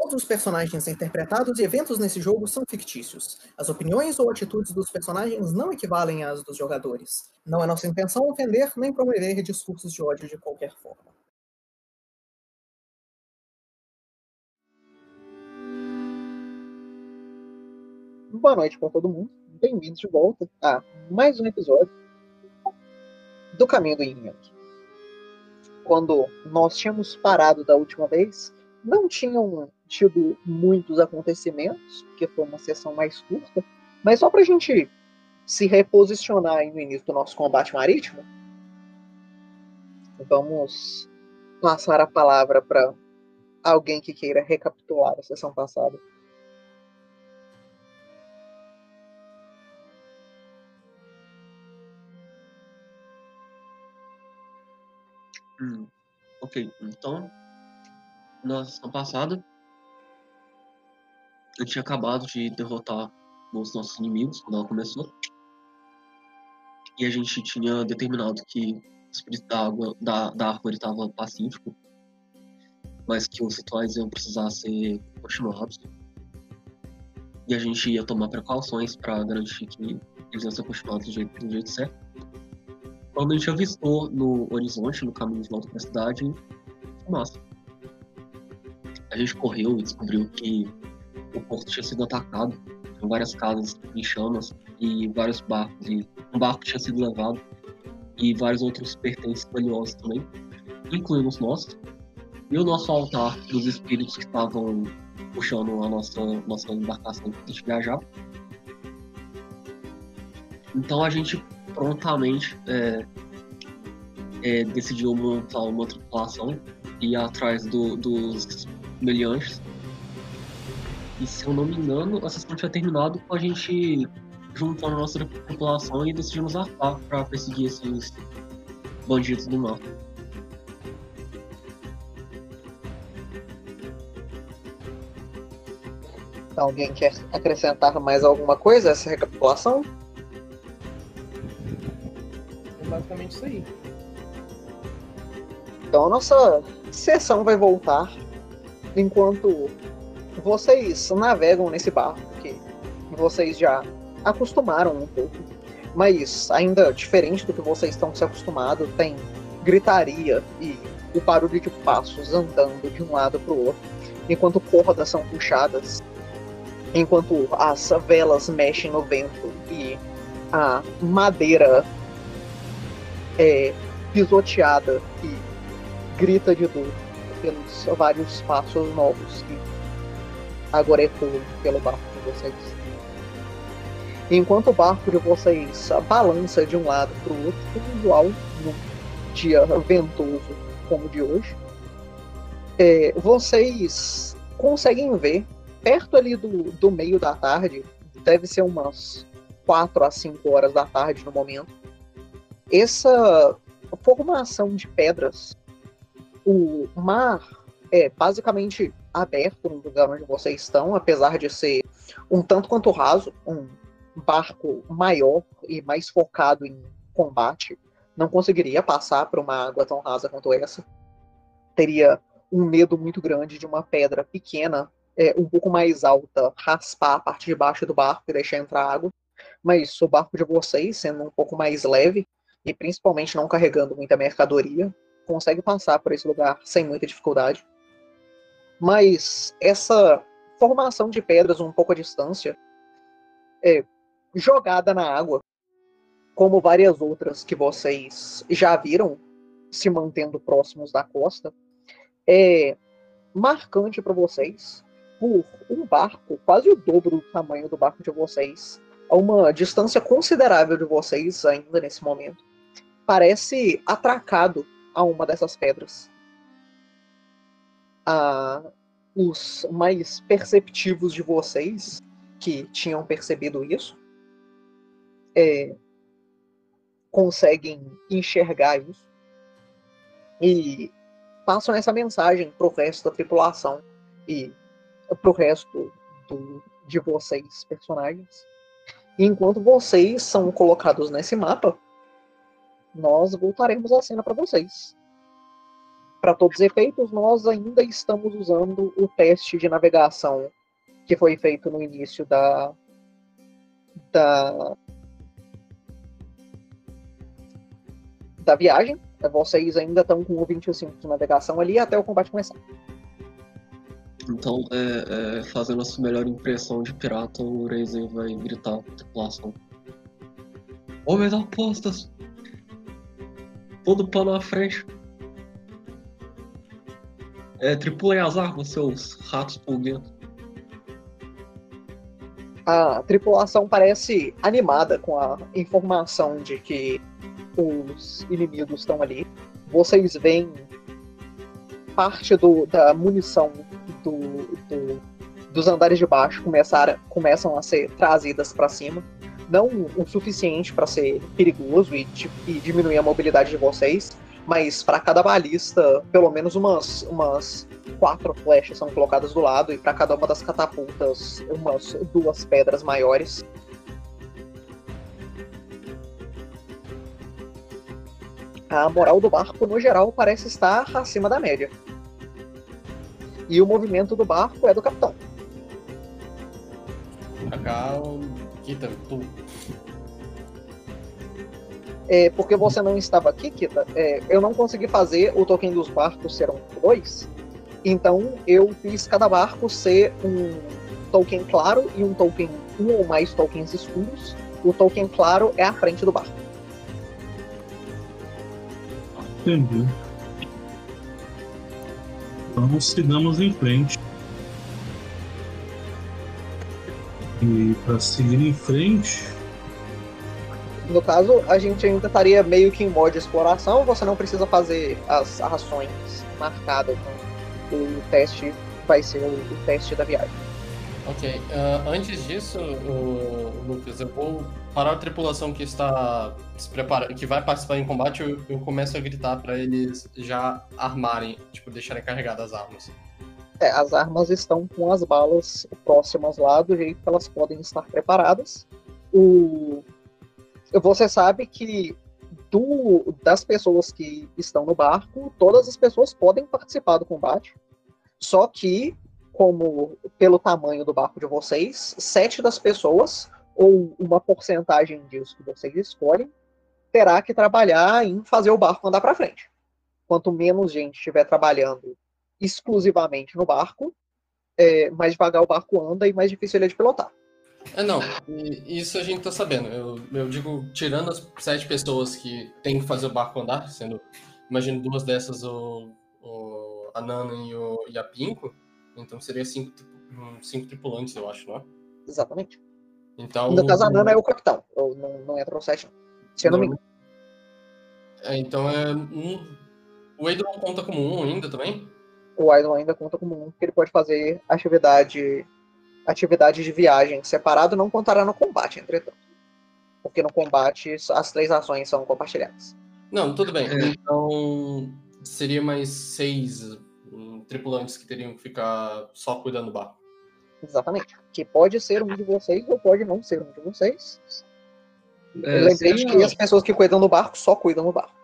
Todos os personagens interpretados e eventos nesse jogo são fictícios. As opiniões ou atitudes dos personagens não equivalem às dos jogadores. Não é nossa intenção ofender nem promover discursos de ódio de qualquer forma. Boa noite para todo mundo. Bem-vindos de volta a mais um episódio do Caminho do Yin Quando nós tínhamos parado da última vez, não tinham tido muitos acontecimentos, porque foi uma sessão mais curta, mas só para a gente se reposicionar no início do nosso combate marítimo, vamos passar a palavra para alguém que queira recapitular a sessão passada. Hum, ok, então, na sessão passada, eu tinha acabado de derrotar os nossos inimigos quando ela começou. E a gente tinha determinado que o espírito da água, da, da árvore estava pacífico, mas que os rituais iam precisar ser continuados. E a gente ia tomar precauções para garantir que eles iam ser continuados do jeito, do jeito certo. Quando a gente avistou no horizonte, no caminho de volta para a cidade, massa. A gente correu e descobriu que o porto tinha sido atacado. Tinham várias casas em chamas e vários barcos. E um barco tinha sido levado e vários outros pertences valiosos também, incluindo os nossos. E o nosso altar dos espíritos que estavam puxando a nossa, nossa embarcação para a gente viajar. Então a gente prontamente é, é, decidiu montar uma tripulação ir atrás do, dos meliantes. E se eu não me engano, a sessão tinha terminado com a gente juntando a nossa tripulação e decidimos arpar para perseguir esses bandidos do mar. Alguém quer acrescentar mais alguma coisa a essa recapitulação? basicamente isso aí. Então a nossa sessão vai voltar enquanto vocês navegam nesse barco que vocês já acostumaram um pouco, mas ainda diferente do que vocês estão se acostumados, tem gritaria e o barulho de passos andando de um lado para o outro, enquanto cordas são puxadas, enquanto as velas mexem no vento e a madeira é pisoteada e grita de dor pelos vários passos novos que agora ecoam pelo barco de vocês. Enquanto o barco de vocês balança de um lado para o outro, igual num dia ventoso como o de hoje, é, vocês conseguem ver perto ali do, do meio da tarde, deve ser umas 4 a 5 horas da tarde no momento, essa formação de pedras, o mar é basicamente aberto no lugar onde vocês estão, apesar de ser um tanto quanto raso, um barco maior e mais focado em combate, não conseguiria passar por uma água tão rasa quanto essa. Teria um medo muito grande de uma pedra pequena, é, um pouco mais alta, raspar a parte de baixo do barco e deixar entrar água. Mas o barco de vocês, sendo um pouco mais leve, e principalmente não carregando muita mercadoria, consegue passar por esse lugar sem muita dificuldade. Mas essa formação de pedras um pouco à distância, é, jogada na água, como várias outras que vocês já viram se mantendo próximos da costa, é marcante para vocês por um barco quase o dobro do tamanho do barco de vocês, a uma distância considerável de vocês ainda nesse momento parece atracado a uma dessas pedras. Ah, os mais perceptivos de vocês, que tinham percebido isso, é, conseguem enxergar isso e passam essa mensagem para o resto da tripulação e para o resto do, de vocês, personagens. Enquanto vocês são colocados nesse mapa, nós voltaremos a cena para vocês. para todos os efeitos, nós ainda estamos usando o teste de navegação que foi feito no início da, da, da viagem. Vocês ainda estão com o 25 de navegação ali até o combate começar. Então, é, é, fazendo a sua melhor impressão de pirata, o Razer vai gritar pra tripulação. Homens apostas! Todo pano à frente. É, tripulem as armas, seus ratos pulguentos. A tripulação parece animada com a informação de que os inimigos estão ali. Vocês veem parte do, da munição do, do, dos andares de baixo começar, começam a ser trazidas para cima. Não o suficiente para ser perigoso e, e, diminuir a mobilidade de vocês, mas para cada balista, pelo menos umas, umas quatro flechas são colocadas do lado, e para cada uma das catapultas, umas duas pedras maiores. A moral do barco, no geral, parece estar acima da média. E o movimento do barco é do capitão. Acá, Kita, tu. É, porque você não estava aqui, Kita, é, eu não consegui fazer o token dos barcos ser um dois. Então eu fiz cada barco ser um token claro e um token um ou mais tokens escuros. O token claro é a frente do barco. Entendi. Então sigamos em frente. E para seguir em frente. No caso, a gente ainda estaria meio que em modo de exploração, você não precisa fazer as ações marcadas. Então, o teste vai ser o, o teste da viagem. Ok. Uh, antes disso, uh, Lucas, eu vou parar a tripulação que está se preparando, que vai participar em combate, eu, eu começo a gritar para eles já armarem, tipo, deixarem carregadas as armas. É, as armas estão com as balas próximas lá, do jeito que elas podem estar preparadas. O... Você sabe que do... das pessoas que estão no barco, todas as pessoas podem participar do combate. Só que, como pelo tamanho do barco de vocês, sete das pessoas ou uma porcentagem disso que vocês escolhem, terá que trabalhar em fazer o barco andar para frente. Quanto menos gente estiver trabalhando exclusivamente no barco, é, mais devagar o barco anda e mais difícil ele é de pilotar. É, não, isso a gente tá sabendo. Eu, eu digo, tirando as sete pessoas que têm que fazer o barco andar, sendo, imagino, duas dessas, o, o a Nana e, o, e a Pinco, então seria cinco, cinco tripulantes, eu acho, não é? Exatamente. Então, no caso, a Nana é o capitão. Ou não, não entra no set, Se eu não, não me engano. É, então é um... O Aidon conta como um ainda também? O Aidon ainda conta como um, porque ele pode fazer atividade, atividade de viagem separado, não contará no combate, entretanto. Porque no combate as três ações são compartilhadas. Não, tudo bem. É. Então seria mais seis um, tripulantes que teriam que ficar só cuidando do barco. Exatamente. Que pode ser um de vocês ou pode não ser um de vocês. É, Eu lembrei de que as pessoas que cuidam do barco só cuidam do barco.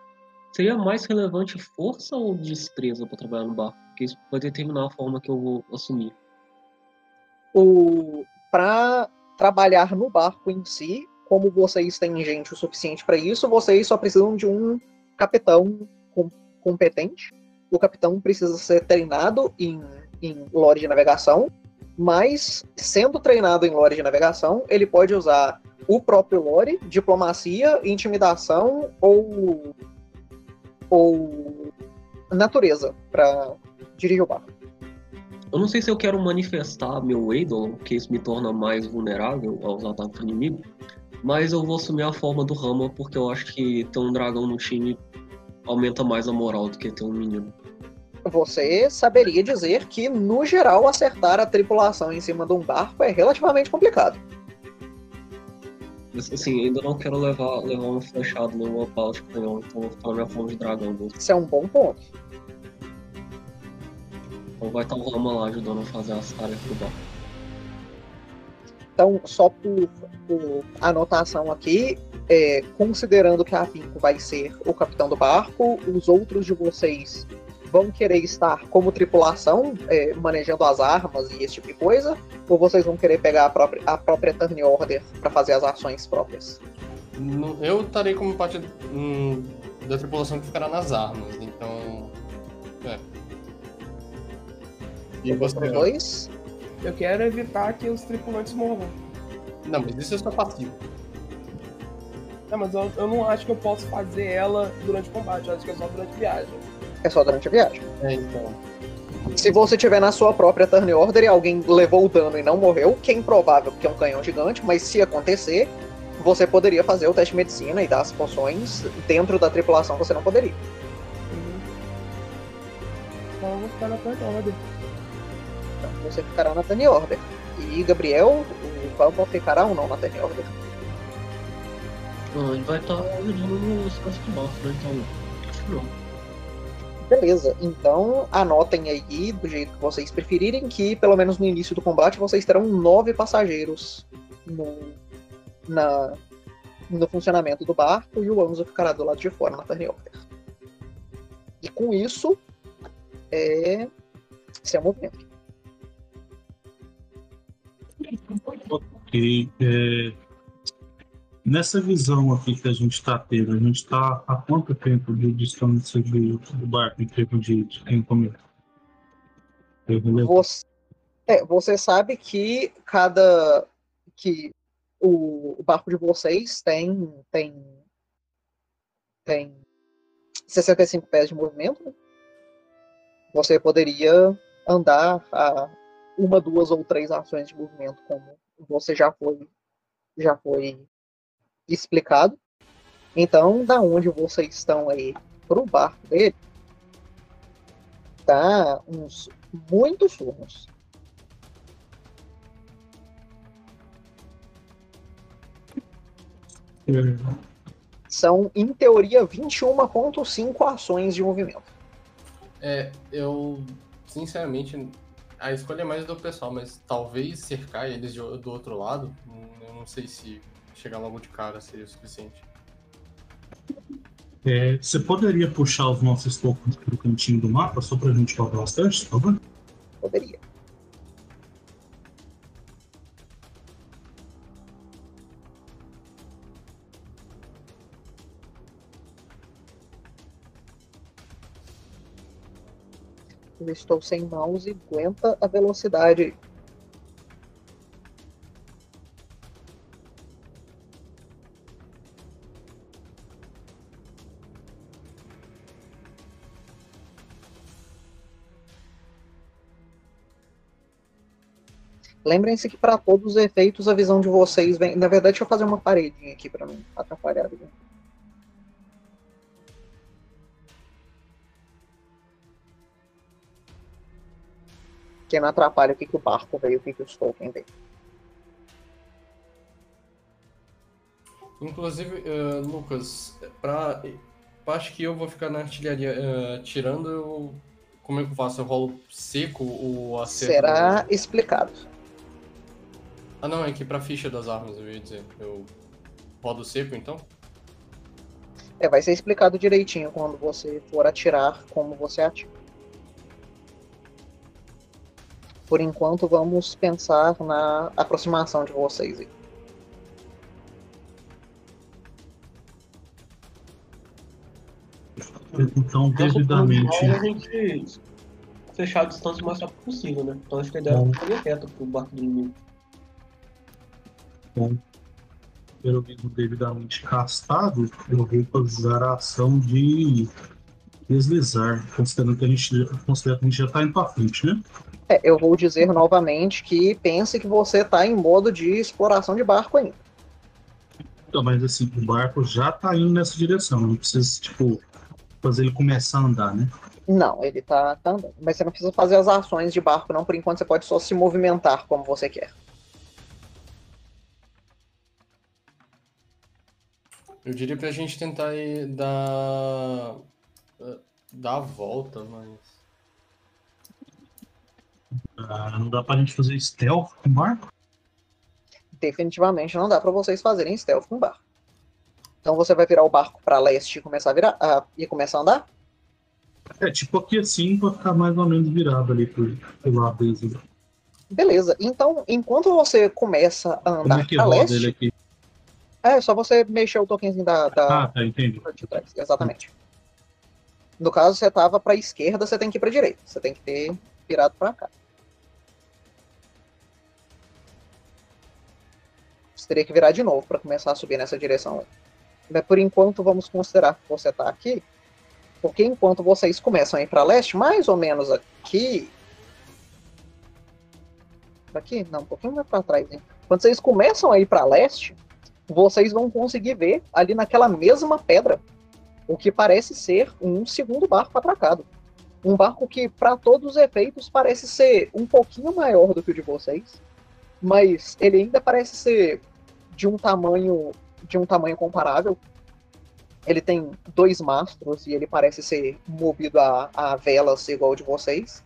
Seria mais relevante força ou destreza para trabalhar no barco? Porque isso vai determinar a forma que eu vou assumir. O... Para trabalhar no barco em si, como vocês têm gente o suficiente para isso, vocês só precisam de um capitão com... competente. O capitão precisa ser treinado em, em lore de navegação mas sendo treinado em lore de navegação, ele pode usar o próprio lore, diplomacia, intimidação ou ou natureza para dirigir o barco. Eu não sei se eu quero manifestar meu Eidol, porque isso me torna mais vulnerável aos ataques do inimigo, mas eu vou assumir a forma do Rama, porque eu acho que ter um dragão no time aumenta mais a moral do que ter um menino você saberia dizer que, no geral, acertar a tripulação em cima de um barco é relativamente complicado. Assim, ainda não quero levar, levar uma flechada bala de canhão, então vou ficar na minha forma de dragão mesmo. Isso é um bom ponto. Então vai estar o Rama lá ajudando a fazer as tarefas do barco. Então, só por, por anotação aqui, é, considerando que a Pinco vai ser o capitão do barco, os outros de vocês vão querer estar como tripulação, é, manejando as armas e esse tipo de coisa? Ou vocês vão querer pegar a própria, a própria Turn Order para fazer as ações próprias? No- Eu estarei como parte hum, da tripulação que ficará nas armas, então. É. E você? Os dois? Eu quero evitar que os tripulantes morram. Não, mas isso é só passivo. Não, mas eu, eu não acho que eu posso fazer ela durante o combate, eu acho que é só durante viagem. É só durante a viagem. É, então. Se você tiver na sua própria turn order e alguém levou o dano e não morreu, que é improvável porque é um canhão gigante, mas se acontecer, você poderia fazer o teste de medicina e dar as poções dentro da tripulação, você não poderia. Uhum. Então eu vou ficar na turn order. Então você ficará na turn order. E Gabriel, o Pampa ficará ou não na turn order? Ele vai estar olhando os casos de baixo, né? Então, acho que não. Beleza, então anotem aí do jeito que vocês preferirem que, pelo menos no início do combate, vocês terão nove passageiros no, na, no funcionamento do barco e o Anzo ficará do lado de fora na turn order. E com isso, é. Esse é movimento. Ok. é, Nessa visão aqui que a gente está tendo, a gente está há quanto tempo de distância do, do barco em termos de, de? Eu relevo. Você, é, você sabe que cada. que o, o barco de vocês tem. tem. tem 65 pés de movimento. né? Você poderia andar a uma, duas ou três ações de movimento, como você já foi. já foi explicado. Então, da onde vocês estão aí pro barco dele, tá uns muitos turnos. É, São, em teoria, 21,5 ações de movimento. É, eu. Sinceramente, a escolha é mais do pessoal, mas talvez cercar eles de- do outro lado, eu não sei se chegar logo de cara seria o suficiente. é, você poderia puxar os nossos tokens para o cantinho do mapa, só para a gente falar bastante, por favor? Poderia. Eu estou sem mouse e aguenta a velocidade. Lembrem-se que para todos os efeitos a visão de vocês vem. Na verdade, deixa eu fazer uma paredinha aqui para não atrapalhar. visão. Que não atrapalha o que, que o barco veio, o que, que os tokens veio. Inclusive, eh, Lucas, pra, acho que eu vou ficar na artilharia eh, tirando. Eu, como é que eu faço? Eu rolo seco o acerto? Será explicado. Ah, não, é que pra ficha das armas, eu ia dizer. Eu rodo seco então? É, vai ser explicado direitinho quando você for atirar, como você atira. Por enquanto, vamos pensar na aproximação de vocês. aí. Então, devidamente. é a gente fechar a distância o mais rápido possível, né? Então acho que a ideia é fazer reta pro barco do inimigo. Pelo menos devidamente castado, eu vou fazer a ação de deslizar, considerando que a gente, considerando que a gente já está indo para frente, né? É, eu vou dizer novamente que pense que você está em modo de exploração de barco ainda. Então, mas assim, o barco já está indo nessa direção, não precisa, tipo, fazer ele começar a andar, né? Não, ele tá, tá andando. Mas você não precisa fazer as ações de barco, não. Por enquanto, você pode só se movimentar como você quer. Eu diria pra gente tentar ir dar. eh, dar a volta, mas. Ah, não dá pra gente fazer stealth com o barco? Definitivamente não dá para vocês fazerem stealth com barco. Então você vai virar o barco para leste e começar a virar ah, e começar a andar? É, tipo aqui assim, pra ficar mais ou menos virado ali pro, pro lado né? Beleza. Então, enquanto você começa a Como andar é que pra roda leste, ele aqui? É só você mexer o tokenzinho da, da, Ah, tá, entendi. exatamente. No caso, você tava pra esquerda, você tem que ir pra direita. Você tem que ter virado pra cá. Você teria que virar de novo pra começar a subir nessa direção. Mas por enquanto, vamos considerar que você tá aqui. Porque enquanto vocês começam a ir pra leste, mais ou menos aqui. Aqui? Não, um pouquinho mais pra trás, hein? Quando vocês começam a ir pra leste, vocês vão conseguir ver ali naquela mesma pedra o que parece ser um segundo barco atracado. Um barco que, para todos os efeitos, parece ser um pouquinho maior do que o de vocês, mas ele ainda parece ser de um tamanho de um tamanho comparável. Ele tem dois mastros e ele parece ser movido a, a velas igual de vocês.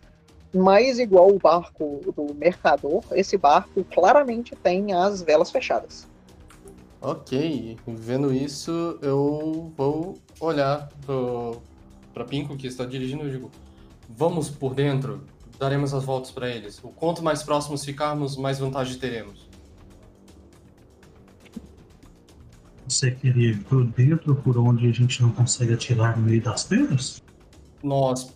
Mas igual o barco do mercador, esse barco claramente tem as velas fechadas. Ok, vendo isso, eu vou olhar pro, pra Pinko que está dirigindo e digo: Vamos por dentro, daremos as voltas para eles. O quanto mais próximos ficarmos, mais vantagem teremos. Você queria ir por dentro, por onde a gente não consegue atirar no meio das pedras? Nós.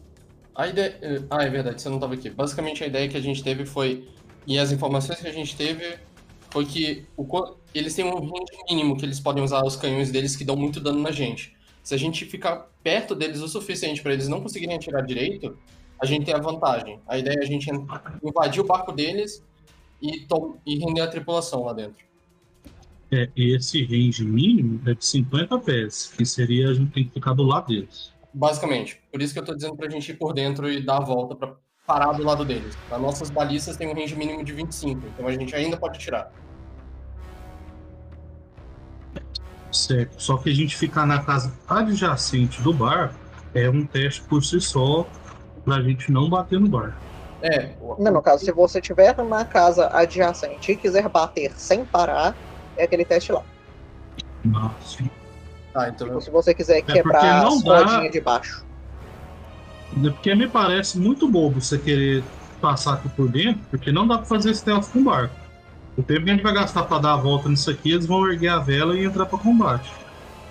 A ideia. Ah, é verdade, você não estava aqui. Basicamente a ideia que a gente teve foi. E as informações que a gente teve foi que o, qua- eles têm um range mínimo que eles podem usar os canhões deles que dão muito dano na gente. Se a gente ficar perto deles o suficiente para eles não conseguirem atirar direito, a gente tem a vantagem. A ideia é a gente en- invadir o barco deles e, e render a tripulação lá dentro. É, esse range mínimo é de 50 pés, que seria a gente tem que ficar do lado deles. Basicamente. Por isso que eu tô dizendo pra gente ir por dentro e dar a volta pra parar do lado deles. As nossas balistas têm um range mínimo de 25, então a gente ainda pode tirar. Certo. Só que a gente ficar na casa adjacente do bar é um teste por si só pra gente não bater no bar. É, Não, no caso, se você estiver na casa adjacente e quiser bater sem parar, é aquele teste lá. Mas, tá, então eu- Se você quiser porque quebrar não as dá- rodinhas de baixo. porque me parece muito bobo você querer passar aqui por dentro, porque não dá pra fazer stealth com barco. O tempo que a gente vai gastar pra dar a volta nisso aqui, eles vão erguer a vela e entrar pra combate.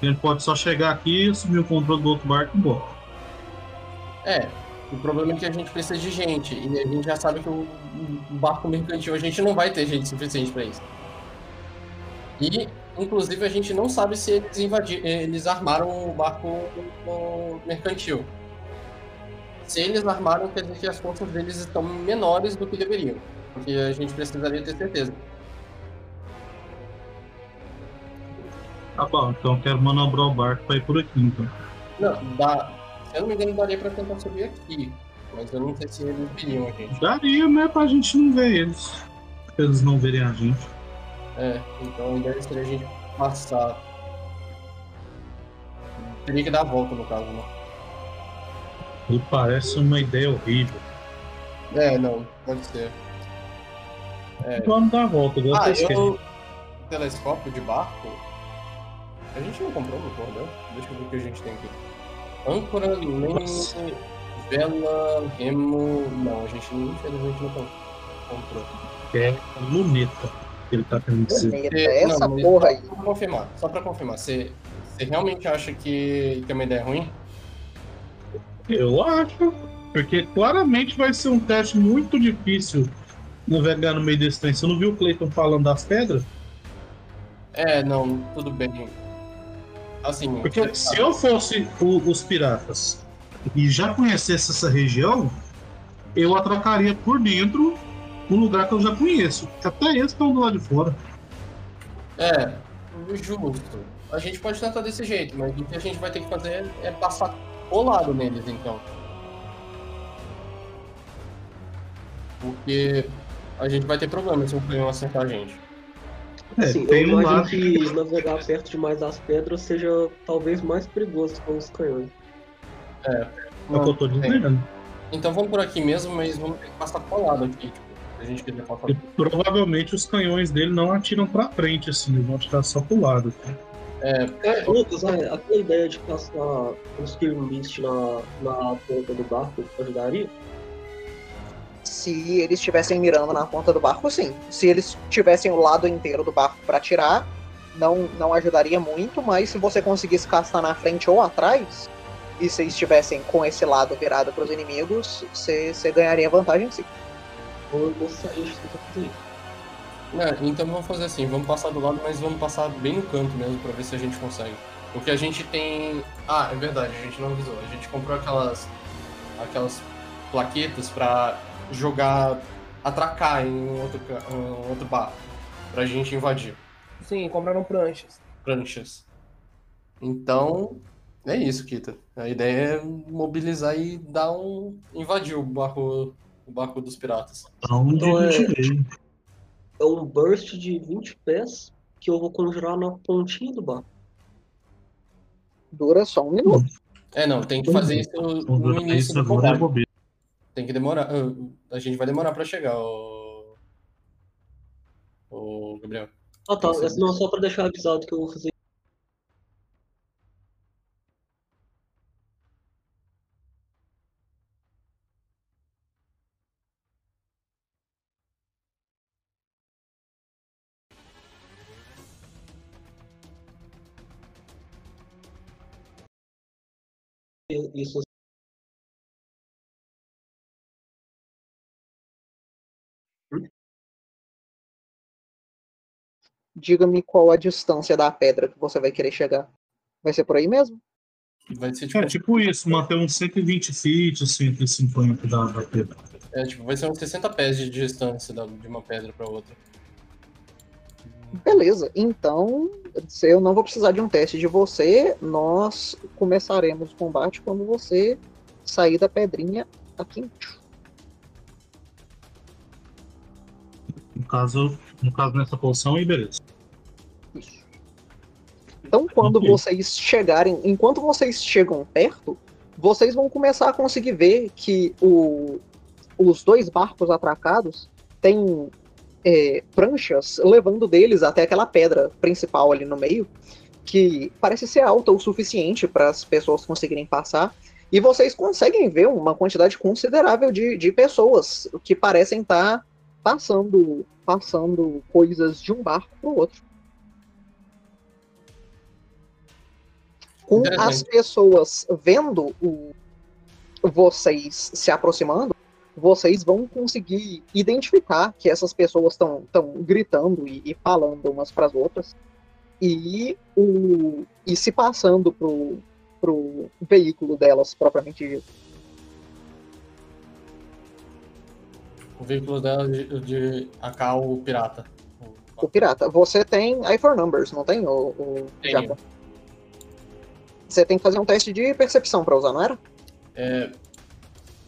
A gente pode só chegar aqui, assumir o controle do outro barco e embora. É, o problema é que a gente precisa de gente, e a gente já sabe que o barco mercantil a gente não vai ter gente suficiente pra isso. E, inclusive, a gente não sabe se eles eles armaram o barco mercantil. Se eles armaram, quer dizer que as forças deles estão menores do que deveriam, porque a gente precisaria ter certeza. Tá bom, então eu quero manobrar o barco pra ir por aqui, então. Não, dá, se eu não me engano, daria pra tentar subir aqui, mas eu não sei se eles viriam a gente. Daria, né, pra gente não ver eles. Pra eles não verem a gente. É, então a ideia seria a gente passar. Teria que dar a volta, no caso, né? E parece uma ideia horrível. É, não, pode ser. É. Vamos dar a volta, Ah, vocês querem. eu. Telescópio de barco? A gente não comprou no cordão? Deixa eu ver o que a gente tem aqui. Âncora, leme, vela, remo. Não, a gente infelizmente não com- comprou. É luneta que ele tá querendo dizer. É, essa não, porra aí. Só pra confirmar, só pra confirmar. Você, você realmente acha que, que é uma ideia ruim? Eu acho. Porque claramente vai ser um teste muito difícil navegar no meio desse trem. Você não viu o Clayton falando das pedras? É, não, tudo bem. Assim, Porque se eu fosse o- os piratas e já conhecesse essa região, eu atracaria por dentro um lugar que eu já conheço. Até eles estão do lado de fora. É, justo. A gente pode tentar desse jeito, mas o que a gente vai ter que fazer é passar colado neles, então. Porque a gente vai ter problema se um canhão acertar a gente. É, Assim, tem eu imagino lado que navegar perto demais das pedras seja talvez mais perigoso com os canhões. É o que eu tô dizendo. Então vamos por aqui mesmo, mas vamos ter que passar colado aqui, tipo, se a gente quiser passar. E provavelmente os canhões dele não atiram pra frente, assim, eles vão atirar só pro lado. É, Lucas, é, aquela ideia de passar um Spear Mist na, na ponta do barco ajudaria? Se eles estivessem mirando na ponta do barco, sim. Se eles tivessem o lado inteiro do barco para tirar, não, não ajudaria muito, mas se você conseguisse castar na frente ou atrás, e se estivessem com esse lado virado para os inimigos, você ganharia vantagem sim. Ou eu gostaria de tentar fazer isso. É, então vamos fazer assim, vamos passar do lado, mas vamos passar bem no canto mesmo pra ver se a gente consegue. Porque a gente tem. Ah, é verdade, a gente não avisou. A gente comprou aquelas. aquelas plaquetas pra jogar. atracar em um outro, um outro barco. Pra gente invadir. Sim, compraram pranchas. Pranchas. Então. É isso, Kita. A ideia é mobilizar e dar um. invadir o barco. o barco dos piratas. Então, Então, é-. É um burst de 20 pés que eu vou conjurar na pontinha do barco. Dura só um minuto. É, não, tem que fazer isso Então, no início isso do agora é combate. Tem que demorar. A gente vai demorar pra chegar, o. Gabriel. Ah tá, é não, só pra deixar avisado que eu vou fazer. Isso Diga-me qual a distância da pedra que você vai querer chegar. Vai ser por aí mesmo? Vai ser tipo. É tipo isso, manter uns 120 feet, 150 da, da pedra. É, tipo, vai ser uns 60 pés de distância da- de uma pedra pra outra. Beleza, então se eu não vou precisar de um teste de você. Nós começaremos o combate quando você sair da pedrinha aqui embaixo. No caso, no caso nessa posição, aí beleza. Então, quando Ok. vocês chegarem, enquanto vocês chegam perto, vocês vão começar a conseguir ver que o- os dois barcos atracados têm é, pranchas levando deles até aquela pedra principal ali no meio, que parece ser alta o suficiente para as pessoas conseguirem passar. E vocês conseguem ver uma quantidade considerável de, de pessoas que parecem estar passando, passando coisas de um barco para o outro. Com as Interessante. pessoas vendo o, vocês se aproximando, vocês vão conseguir identificar que essas pessoas estão gritando e, e falando umas para as outras e, o, e se passando pro, pro veículo delas propriamente dito. O veículo dela de, de AK, o pirata. O pirata. Você tem for Numbers, não tem, o, o Tenho. Japa? Você tem que fazer um teste de percepção para usar, não era? É,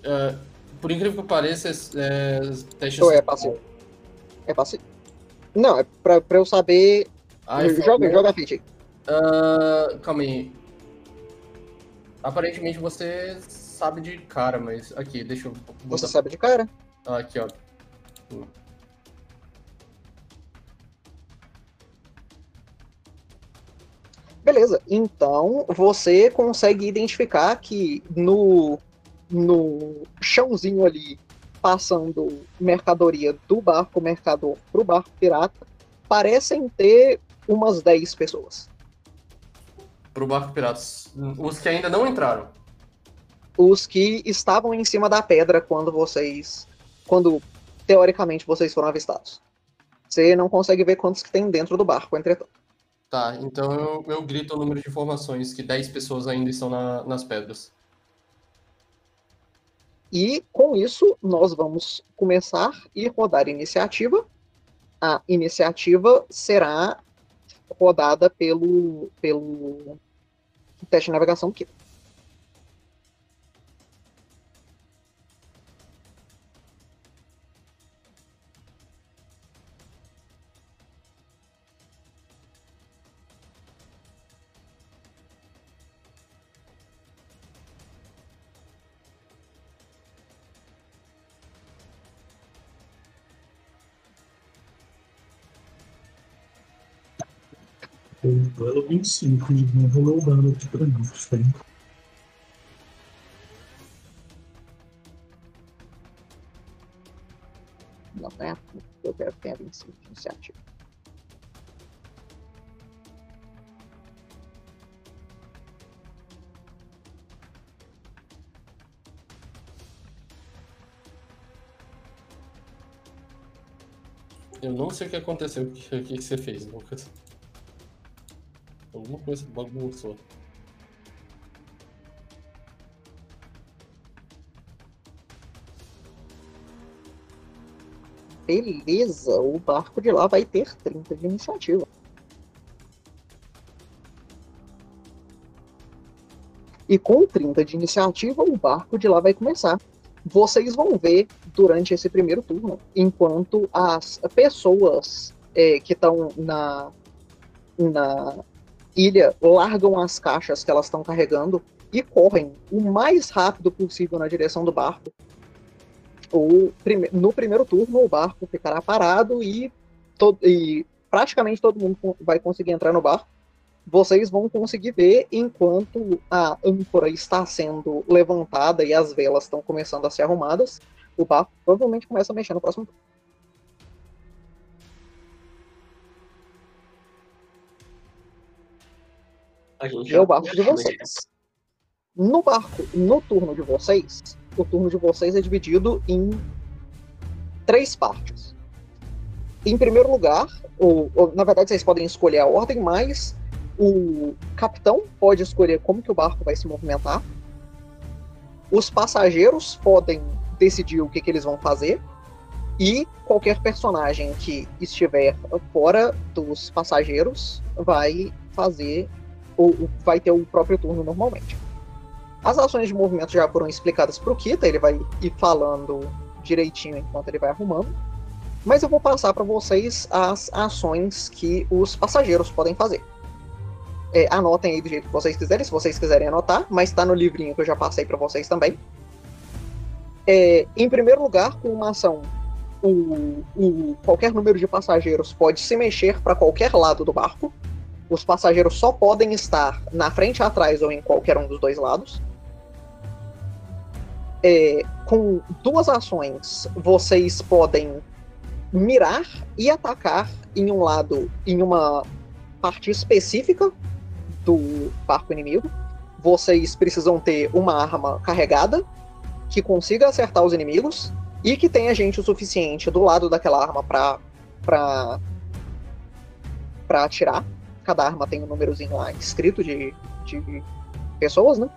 é, por incrível que pareça, é, teste Ou é passivo? É passivo? Não, é pra, pra eu saber. Ah, é joga, joga a aí. Ah, calma aí. Aparentemente você sabe de cara, mas aqui, deixa eu Você botar. sabe de cara? Ah, aqui, ó. Beleza, então você consegue identificar que no, no chãozinho ali, passando mercadoria do barco mercador pro barco pirata, parecem ter umas 10 pessoas. Pro barco piratas. Os que ainda não entraram. Os que estavam em cima da pedra quando vocês. Quando teoricamente vocês foram avistados. Você não consegue ver quantos que tem dentro do barco, entretanto. Tá, então eu, eu grito o número de informações que 10 pessoas ainda estão na- nas pedras. E com isso, nós vamos começar e rodar iniciativa. A iniciativa será rodada pelo, pelo teste de navegação aqui. 25, e vamos rolar o dano aqui pra mim, tem. Não, né? Eu quero que tenha 25 de iniciativa. Eu não sei o que aconteceu, o que, o que você fez, Lucas. Alguma coisa bagunçou. Beleza, o barco de lá vai ter 30 de iniciativa. E com 30 de iniciativa, o barco de lá vai começar. Vocês vão ver durante esse primeiro turno, enquanto as pessoas é, que estão na, na ilha largam as caixas que elas estão carregando e correm o mais rápido possível na direção do barco o, no primeiro turno, o barco ficará parado e, e praticamente todo mundo vai conseguir entrar no barco. Vocês vão conseguir ver enquanto a âncora está sendo levantada e as velas estão começando a ser arrumadas. O barco provavelmente começa a mexer no próximo turno. É o barco de vocês. No barco, no turno de vocês, o turno de vocês é dividido em três partes. Em primeiro lugar, ou, ou, na verdade vocês podem escolher a ordem, mas o capitão pode escolher como que o barco vai se movimentar. Os passageiros podem decidir o que, que eles vão fazer. E qualquer personagem que estiver fora dos passageiros vai fazer ou vai ter o próprio turno normalmente. As ações de movimento já foram explicadas para o Kita, ele vai ir falando direitinho enquanto ele vai arrumando. Mas eu vou passar para vocês as ações que os passageiros podem fazer. É, anotem aí do jeito que vocês quiserem, se vocês quiserem anotar, mas está no livrinho que eu já passei para vocês também. É, em primeiro lugar, com uma ação, o, o, qualquer número de passageiros pode se mexer para qualquer lado do barco. Os passageiros só podem estar na frente, atrás ou em qualquer um dos dois lados. É, com duas ações, vocês podem mirar e atacar em um lado, em uma parte específica do barco inimigo. Vocês precisam ter uma arma carregada que consiga acertar os inimigos e que tenha gente o suficiente do lado daquela arma para para para atirar cada arma tem um númerozinho lá escrito de, de pessoas, né?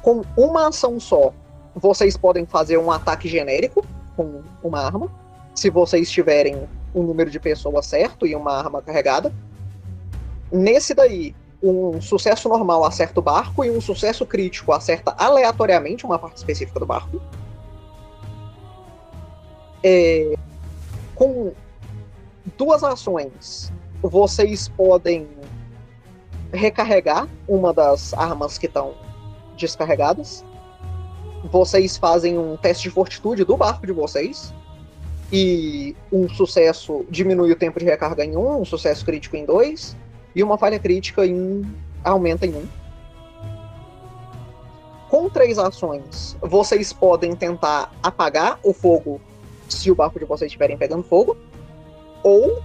Com uma ação só, vocês podem fazer um ataque genérico com uma arma. Se vocês tiverem um número de pessoas certo e uma arma carregada. Nesse daí, um sucesso normal acerta o barco e um sucesso crítico acerta aleatoriamente uma parte específica do barco. É, com duas ações, vocês podem recarregar uma das armas que estão descarregadas. Vocês fazem um teste de fortitude do barco de vocês. E um sucesso diminui o tempo de recarga em um, um sucesso crítico em dois, e uma falha crítica em aumenta em um. Com três ações, vocês podem tentar apagar o fogo se o barco de vocês estiverem pegando fogo, ou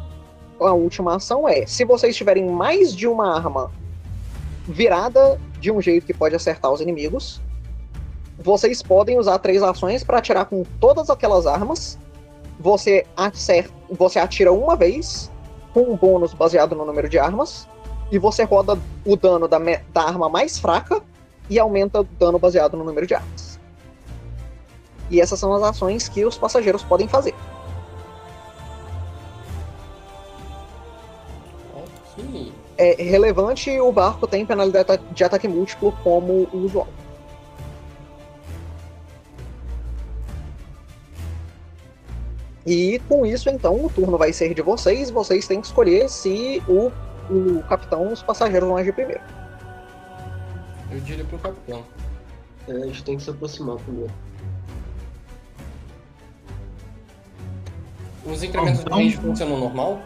a última ação é: se vocês tiverem mais de uma arma virada de um jeito que pode acertar os inimigos, vocês podem usar três ações para atirar com todas aquelas armas. Você, acerta, você atira uma vez com um bônus baseado no número de armas, e você roda o dano da, da arma mais fraca e aumenta o dano baseado no número de armas. E essas são as ações que os passageiros podem fazer. É relevante o barco tem penalidade de ataque múltiplo como o usual. E com isso, então, o turno vai ser de vocês. Vocês têm que escolher se o, o capitão os passageiros vão agir primeiro. Eu diria pro capitão. É, a gente tem que se aproximar primeiro. Os incrementos Então- de range funcionam normal?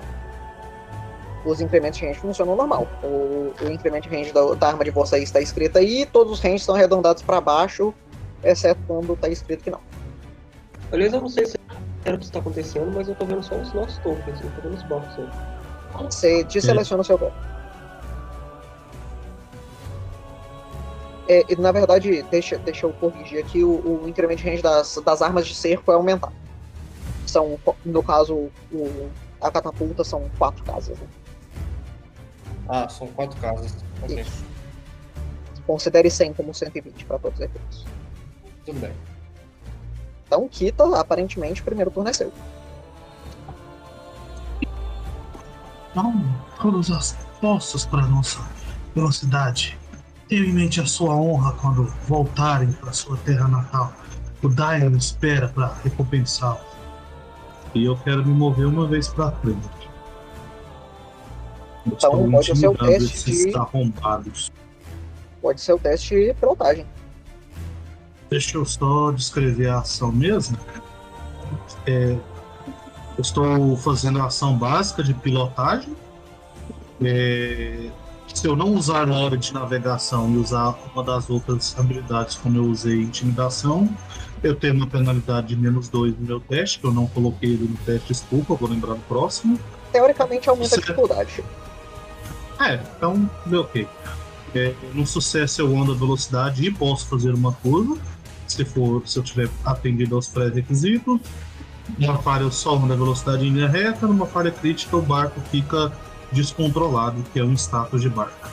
Os incrementos de range funcionam normal. O, o incremento de range da, da arma de vocês está escrito aí, todos os ranges estão arredondados para baixo, exceto quando está escrito que não. Aliás, eu não sei se era o que está acontecendo, mas eu tô vendo só os nossos tokens, eu tô vendo os barcos aí. Você deseleciona o seu bloco. É, e, na verdade, deixa, deixa eu corrigir aqui, o, o incremento de range das, das armas de cerco é aumentar. São, no caso, o, a catapulta são quatro casas. Né? Ah, são quatro casas. Ok, Isso. Considere 100 como 120 para todos os efeitos. tudo bem. Então, Kita, aparentemente, o primeiro turno é seu. Então, todas as forças para nossa velocidade. Tenha em mente a sua honra quando voltarem para sua terra natal. O Dian espera para recompensá-lo. E eu quero me mover uma vez para frente. Então, pode ser o teste de- arrombados. Pode ser o teste de pilotagem. Deixa eu só descrever a ação mesmo. É, eu estou fazendo a ação básica de pilotagem. É, se eu não usar na hora de navegação e usar uma das outras habilidades, como eu usei intimidação, eu tenho uma penalidade de menos 2 no meu teste, que eu não coloquei ele no teste, desculpa, vou lembrar no próximo. Teoricamente, aumenta a Certo. dificuldade. É, então, deu ok. É, no sucesso eu ando a velocidade e posso fazer uma curva, se for, se eu tiver atendido aos pré-requisitos. Numa falha eu só ando a velocidade em linha reta, numa falha crítica o barco fica descontrolado, que é um status de barco.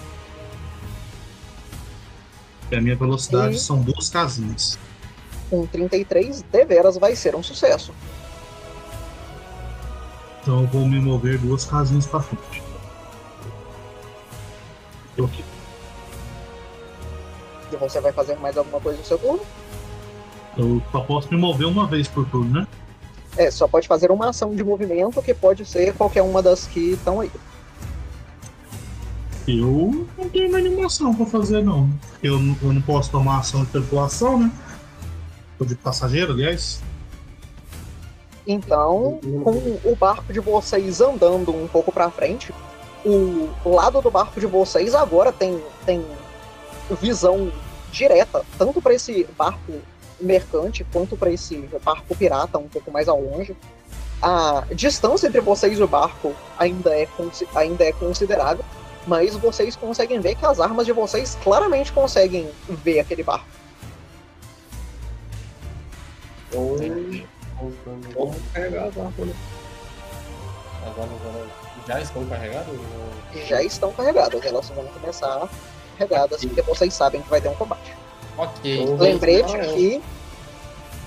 E a minha velocidade E- são duas casinhas. Com 33, deveras vai ser um sucesso. Então eu vou me mover duas casinhas para frente. E você vai fazer mais alguma coisa no seu turno? Eu só posso me mover uma vez por turno, né? É, só pode fazer uma ação de movimento que pode ser qualquer uma das que estão aí. Eu não tenho mais nenhuma ação pra fazer, não. Eu, não- eu não posso tomar ação de tripulação, né? Ou de passageiro, aliás. Então, com o barco de vocês andando um pouco pra frente, o lado do barco de vocês agora tem, tem visão direta, tanto para esse barco mercante quanto para esse barco pirata um pouco mais ao longe. A distância entre vocês e o barco ainda é, ainda é considerável, mas vocês conseguem ver que as armas de vocês claramente conseguem ver aquele barco. Então, vamos carregar as armas, né? Agora, agora já estão carregados? ou- Já estão carregadas, elas vão começar carregadas, porque vocês sabem que vai ter um combate. Ok. Então, Lembrete Ah, que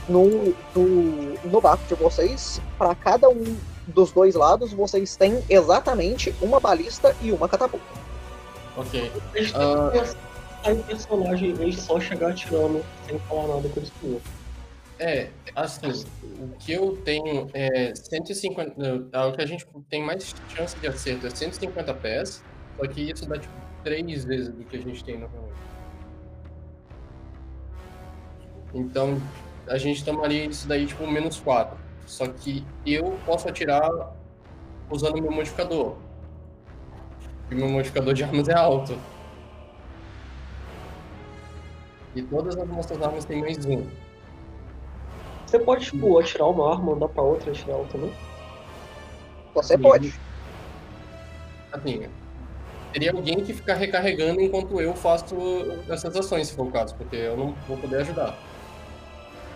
no, no, no barco de vocês, para cada um dos dois lados, vocês têm exatamente uma balista e uma catapulta. Ok. A gente tem que pensar em personagem em vez de só chegar atirando sem falar nada com eles o outro. É, assim, o que eu tenho é 150. não, O que a gente tem mais chance de acerto é 150 pés, só que isso dá tipo três vezes do que a gente tem normalmente. Então, a gente tomaria isso daí tipo menos 4. Só que eu posso atirar usando meu modificador. E meu modificador de armas é alto. E todas as nossas armas têm mais um. Você pode, tipo, atirar uma arma, andar pra outra e atirar outra também? Você Sim. pode. assim, teria alguém que ficar recarregando enquanto eu faço essas ações, se for o caso, porque eu não vou poder ajudar.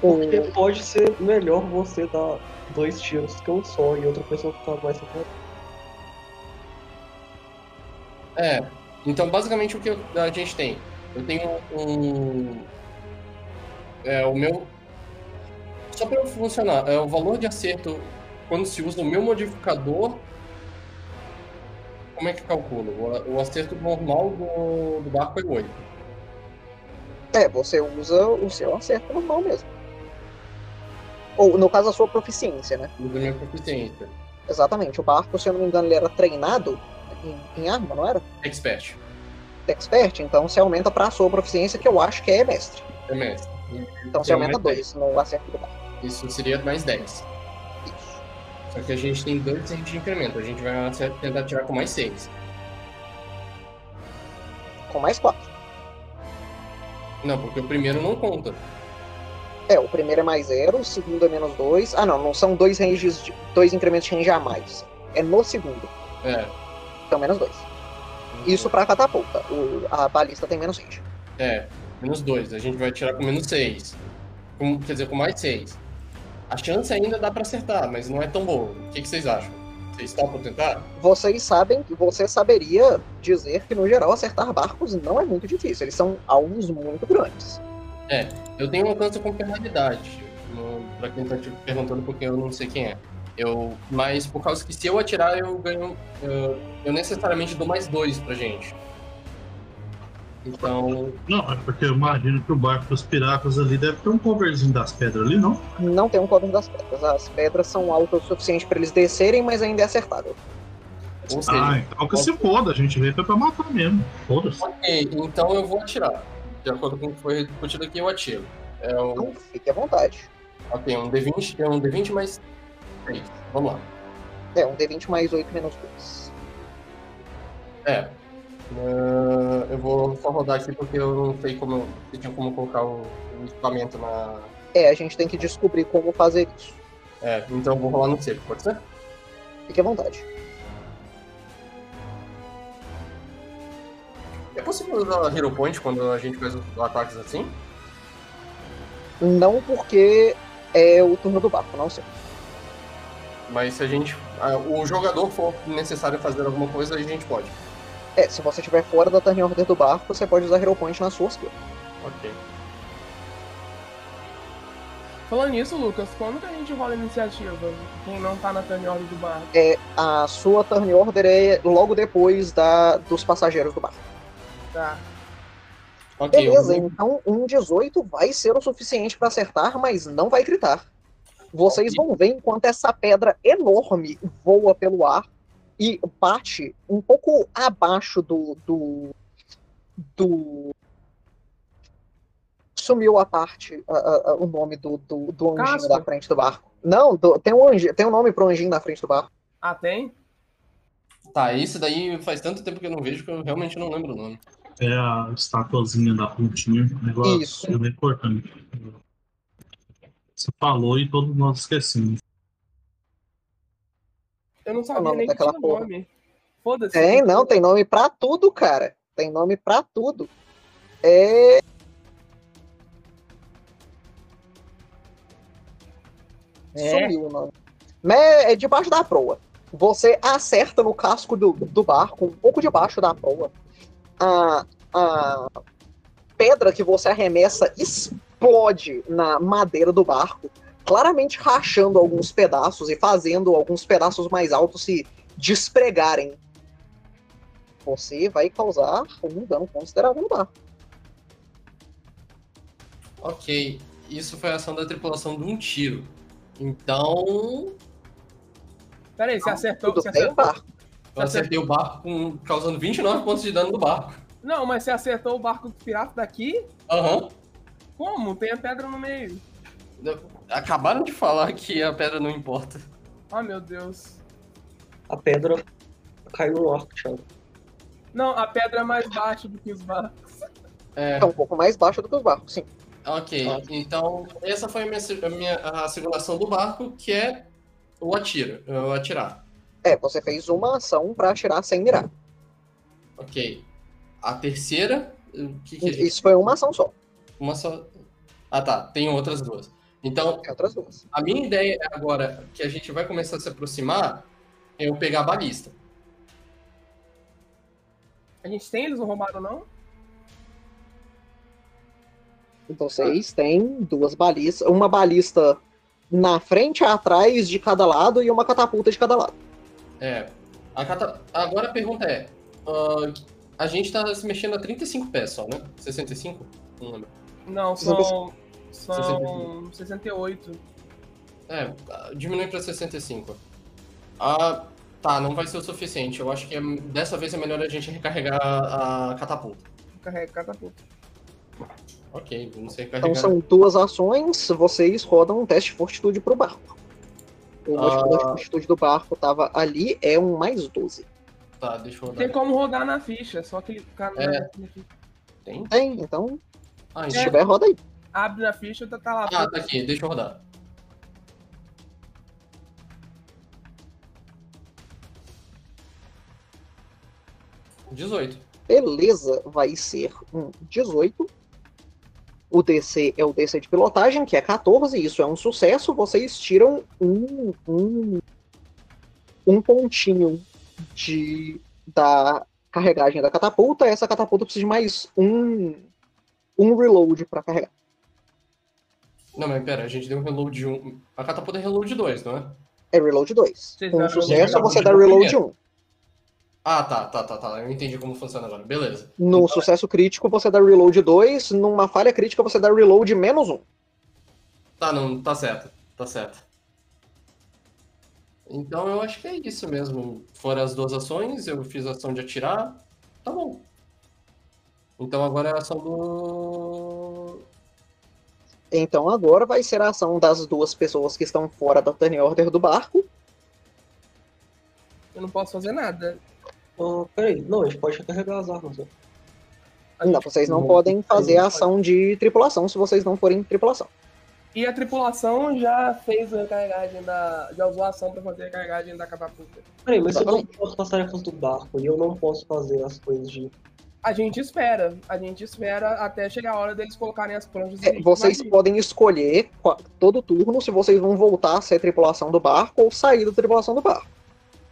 Porque pode ser melhor você dar dois tiros que um só e outra pessoa ficar mais separada. É, então basicamente o que a gente tem? Eu tenho um. É, o meu. Só para funcionar, é o valor de acerto quando se usa o meu modificador. Como é que calcula? O, o acerto normal do, do barco é 8. É, você usa o seu acerto normal mesmo. Ou, no caso, a sua proficiência, né? Usa a minha proficiência. Exatamente. O barco, se eu não me engano, ele era treinado em, em arma, não era? Expert. Expert, então você aumenta pra sua proficiência, que eu acho que é mestre. É mestre. Então você aumenta mais 2 no acerto do barco. Isso seria mais 10. Isso. Só que a gente tem dois de incremento. A gente vai tentar tirar com mais seis. Com mais quatro. Não, porque o primeiro não conta. É, o primeiro é mais zero, o segundo é menos dois. Ah, não, não são dois ranges, de, dois incrementos de range a mais. É no segundo. É. Então, menos dois. Isso pra catapulta. O, a balista tem menos range. É, menos dois. A gente vai tirar com menos seis. Com, quer dizer, com mais seis. A chance ainda dá pra acertar, mas não é tão boa. O que, que vocês acham? Vocês topam tentar? Vocês sabem que você saberia dizer que, no geral, acertar barcos não é muito difícil. Eles são alvos muito grandes. Eu tenho um alcance com penalidade. No, pra quem tá te perguntando porque eu não sei quem é. Eu, mas por causa que se eu atirar, eu ganho. Eu, eu necessariamente dou mais dois pra gente. Então. Não, é porque eu imagino que o barco dos piratas ali deve ter um coverzinho das pedras ali, não? Não tem um cover das pedras. As pedras são altas o suficiente pra eles descerem, mas ainda é acertável. Ou seja, Ah, então que se foda, a gente veio pra matar mesmo. Foda-se. ok, então eu vou atirar. De acordo com o que foi discutido aqui, eu atiro. É o. Então, fique à vontade. Ok, um D20, é um D20 mais 3. Vamos lá. É, um D20 mais 8 menos 2. É. Ah, eu vou só rodar aqui porque eu não sei como. Se tinha como colocar o, o equipamento na. É, a gente tem que descobrir como fazer isso. É, então eu vou rolar no seco, pode ser? Fique à vontade. É possível usar Hero Point quando a gente faz ataques assim? Não porque é o turno do barco, não sei. Mas se a gente. ah, o jogador for necessário fazer alguma coisa, a gente pode. É, se você estiver fora da turn order do barco, você pode usar Hero Point na sua skill. Ok. Falando nisso, Lucas, quando que a gente rola a iniciativa? Quem não tá na turn order do barco? É, a sua turn order é logo depois da, dos passageiros do barco. Tá. Ok, eu Beleza, vou- então um 18 vai ser o suficiente para acertar, mas não vai gritar. Vocês Ok. vão ver enquanto essa pedra enorme voa pelo ar e bate um pouco abaixo do. do. do... Sumiu a parte, a- a- o nome do, do, do anjinho da frente do barco. Não, do- tem, um anjinho, tem um nome pro anjinho da frente do barco. Ah, tem? Tá, esse daí faz tanto tempo que eu não vejo que eu realmente não lembro o nome. É a estatuazinha da pontinha. Negócio Isso. é bem importante. Você falou e todos nós esquecemos. Eu não o sabia nome nem que daquela porra? nome. Foda-se. Tem, não, tem nome pra tudo, cara. Tem nome pra tudo. É. É. Sumiu o nome. Mas é debaixo da proa. Você acerta no casco do, do barco, um pouco debaixo da proa. A, a pedra que você arremessa explode na madeira do barco, claramente rachando alguns pedaços e fazendo alguns pedaços mais altos se despregarem. Você vai causar um dano considerável no barco. Ok, isso foi a ação da tripulação de um tiro. Então, Peraí, você acertou. Tudo Você acertou... barco? eu acertei o barco com- causando 29 pontos de dano no barco. Não, mas você acertou o barco do pirata daqui? Aham. Como? Tem a pedra no meio. Acabaram de falar que a pedra não importa. Ah, meu Deus. A pedra caiu no arco, Thiago. Não, a pedra é mais baixa do que os barcos. É, É um pouco mais baixo do que os barcos, sim. ok. Ah. Então, essa foi a minha, a minha a do barco, que é o atira, o atirar. É, você fez uma ação pra atirar sem mirar. Ok. A terceira, o que que. Isso foi uma ação só. Uma só... Ah, tá. Tem outras duas. Então, Tem outras duas. a minha ideia é agora que a gente vai começar a se aproximar, é eu pegar a balista. A gente tem, eles não roubaram, não? Vocês têm duas balistas. Uma balista na frente, atrás de cada lado e uma catapulta de cada lado. É. A cata... Agora a pergunta é: ah, a gente tá se mexendo a 35 pés só, né? 65? Não lembro. Não, são. São 68. É, diminui pra 65. Ah, tá, não vai ser o suficiente. Eu acho que é- dessa vez é melhor a gente recarregar a catapulta. Carrega catapulta. Ok, vamos Então recarregar. são duas ações. Vocês rodam um teste de fortitude pro barco. O modificador de Ah. fortitude do barco tava ali, é um mais 12. Tá, deixa eu rodar. Tem como rodar na ficha, só clicar na É. aqui. Tem? Tem, então, Ah, se então- tiver, roda aí. Abre na ficha, tá, tá lá. Ah, tá aqui, deixa eu rodar. Dezoito. Beleza, vai ser um 18. O DC é o DC de pilotagem, que é 14. Isso é um sucesso. Vocês tiram um, um, um pontinho de, da carregagem da catapulta. Essa catapulta precisa de mais um, um reload para carregar. Não, mas pera, a gente deu um reload de um. A catapulta é reload 2, não é? É reload 2. Vocês Com deram sucesso, você no dá reload primeiro. 1. Ah, tá, tá, tá, tá. Eu entendi como funciona agora. Beleza. No sucesso crítico, você dá reload 2. Numa falha crítica, você dá reload menos 1. Tá, não, tá certo. Tá certo. Então eu acho que é isso mesmo. Fora as duas ações, eu fiz a ação de atirar. Tá bom. Então agora é a ação do. Então agora vai ser a ação das duas pessoas que estão fora da turn order do barco. Eu não posso fazer nada. Ah, peraí, não, a gente pode recarregar as armas. Né? A Não, gente- vocês não não- podem fazer a ação de tripulação se vocês não forem tripulação. E a tripulação já fez a recarregagem da. Já usou a ação pra fazer a recarregagem da catapulta. Peraí, mas se eu não Exatamente. posso fazer tarefas do barco e eu não posso fazer as coisas de. A gente espera. A gente espera até chegar a hora deles colocarem as pranchas. É, vocês ir. podem escolher todo turno se vocês vão voltar a ser tripulação do barco ou sair da tripulação do barco.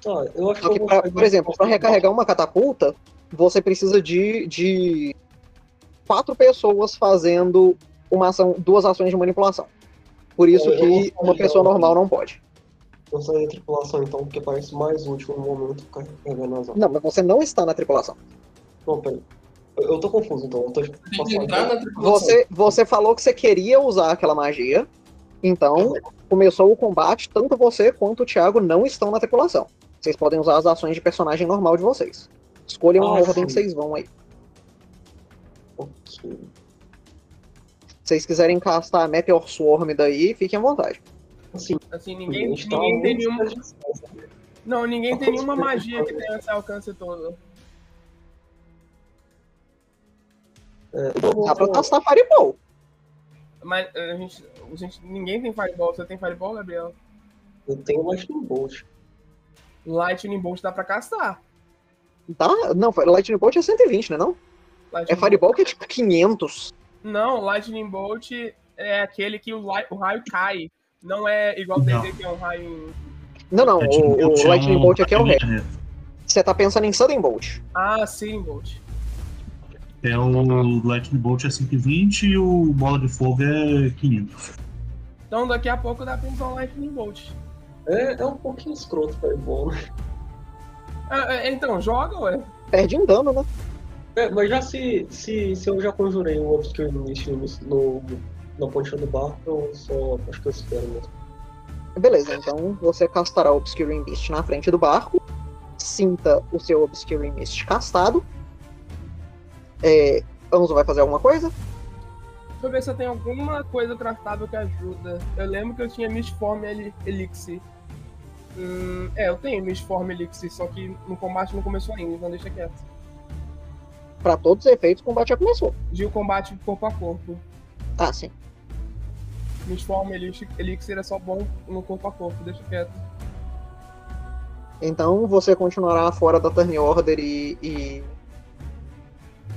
Tá, eu acho que vou pra- por exemplo, para recarregar uma catapulta, você precisa de, de quatro pessoas fazendo uma ação, duas ações de manipulação. Por isso É, que vou uma pessoa normal não pode. Eu saí da tripulação então, porque parece mais útil no momento ficar recarregando as armas. Não, mas você não está na tripulação. Não. Eu, eu tô confuso então. Eu tô. Você, você falou que você queria usar aquela magia, então começou o combate, tanto você quanto o Thiago não estão na tripulação. Vocês podem usar as ações de personagem normal de vocês. Escolham a Ah, ordem sim. que vocês vão aí. Ok. Se vocês quiserem castar a Meteor Swarm daí, fiquem à vontade. Assim, Assim, a ninguém, tá ninguém tem nenhuma. Não, ninguém tem nenhuma magia que tenha esse alcance todo. É, Dá pra castar Fireball. Mas a gente, a gente. Ninguém tem Fireball. Você tem Fireball, Gabriel? Eu tenho Lightning Bolt. Lightning Bolt dá pra castar. Tá? Não, Lightning Bolt é 120, né não? Lightning É Fireball que é tipo 500. Não, Lightning Bolt é aquele que o, o raio cai. Não é igual o Não. DD que é um raio. em- Não, não, É, o, o Lightning Bolt aqui é o ré. É, Você tá pensando em Sudden Bolt. Ah, sim, Bolt. É o Lightning Bolt é 120 e o Bola de Fogo é 500. Então daqui a pouco dá pra usar o Lightning Bolt. É, é um pouquinho escroto Fireball, né? Ah, é, então, joga, ué. Perde em dano, né? É, mas já se, se, se eu já conjurei o Obscure Mist no, no, na pontinha do barco, eu só acho que eu espero mesmo. Beleza, então você castará o Obscuring Mist na frente do barco. Sinta o seu Obscuring Mist castado. É, Anzo vai fazer alguma coisa? Deixa eu ver se eu tenho alguma coisa craftável que ajuda. Eu lembro que eu tinha Mistform El- Elixir. Hum, é, eu tenho Mistform Elixir, só que no combate não começou ainda, então deixa quieto. Pra todos os efeitos, o combate já começou. De o combate corpo a corpo. Ah, sim. Mistform Elixir, Elixir é só bom no corpo a corpo, deixa quieto. Então você continuará fora da turn order e. e...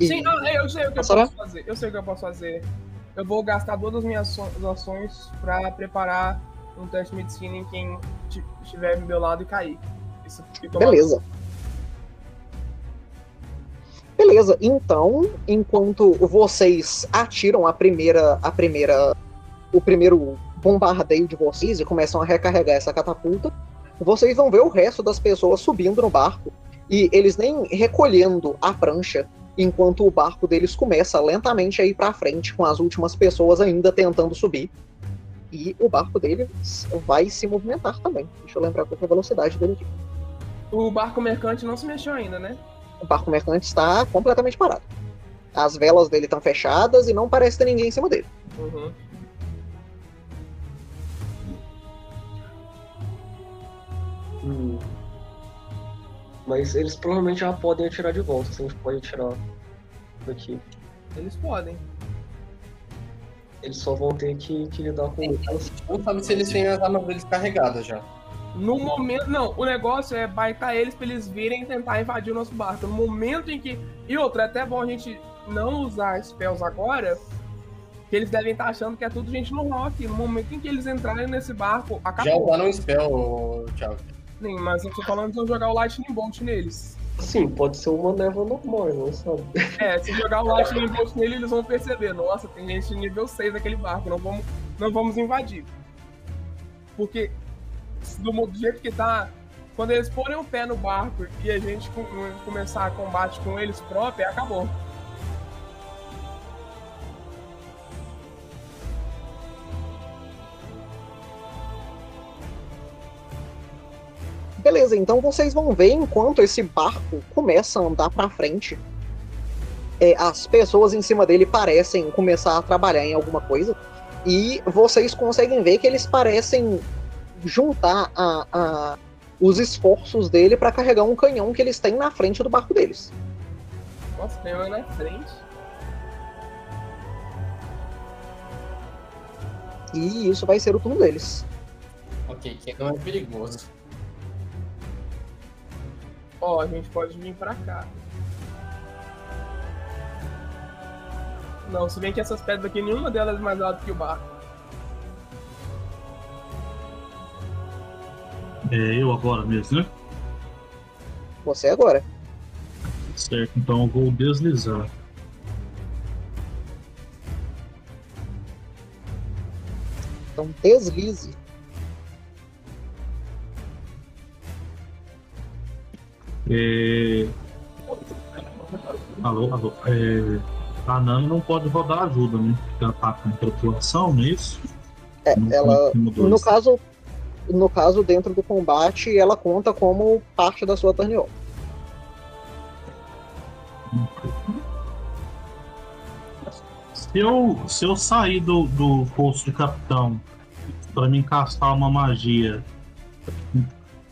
e- Sim, ah, eu sei o que eu Passará? posso fazer. Eu sei o que eu posso fazer. Eu vou gastar todas as minhas ações pra preparar um teste de medicina em quem ti- estiver do meu lado e cair. Isso Beleza. Beleza, então, enquanto vocês atiram a primeira, a primeira, o primeiro bombardeio de vocês e começam a recarregar essa catapulta, vocês vão ver o resto das pessoas subindo no barco e eles nem recolhendo a prancha, enquanto o barco deles começa lentamente a ir para frente com as últimas pessoas ainda tentando subir. E o barco deles vai se movimentar também. Deixa eu lembrar qual que é a velocidade dele aqui. O barco mercante não se mexeu ainda, né? O barco mercante está completamente parado. As velas dele estão fechadas e não parece ter ninguém em cima dele. Uhum. Hum. Mas eles provavelmente já podem atirar de volta, se a gente pode atirar daqui. Eles podem. Eles só vão ter que, que lidar com Não sabe se eles têm as armas deles carregadas já. No momento. Não, o negócio é baitar eles pra eles virem tentar invadir o nosso barco. No momento em que. E outra, é até bom a gente não usar spells agora. Que eles devem estar achando que é tudo gente no rock. No momento em que eles entrarem nesse barco, Já acabou. usaram um spell, Thiago. Sim, mas eu tô falando de eu jogar o Lightning Bolt neles. Sim, pode ser uma névoa normal, não sabe? É, se jogar o Lightning Bolt nele, eles vão perceber. Nossa, tem gente nível 6 naquele barco. Não vamos, não vamos invadir. Porque do, do jeito que tá, quando eles porem o pé no barco e a gente com- começar a combate com eles próprios, acabou. Beleza, então vocês vão ver enquanto esse barco começa a andar pra frente. é, as pessoas em cima dele parecem começar a trabalhar em alguma coisa. E vocês conseguem ver que eles parecem juntar a- a- os esforços dele pra carregar um canhão que eles têm na frente do barco deles. Nossa, tem uma na frente. E isso vai ser o turno deles. Ok, que não é perigoso. Ó, a gente pode vir pra cá. Não, se bem que essas pedras aqui, nenhuma delas é mais alta que o barco. É eu agora mesmo, né? Você agora. Certo, então eu vou deslizar. Então deslize. É... Alô, alô. É... A Nana não pode rodar ajuda, né? Porque ela tá com tripulação, não é isso? É, Não- ela, no caso, no caso dentro do combate, ela conta como parte da sua turn off. Se eu, se eu sair do, do posto de capitão para me encastar uma magia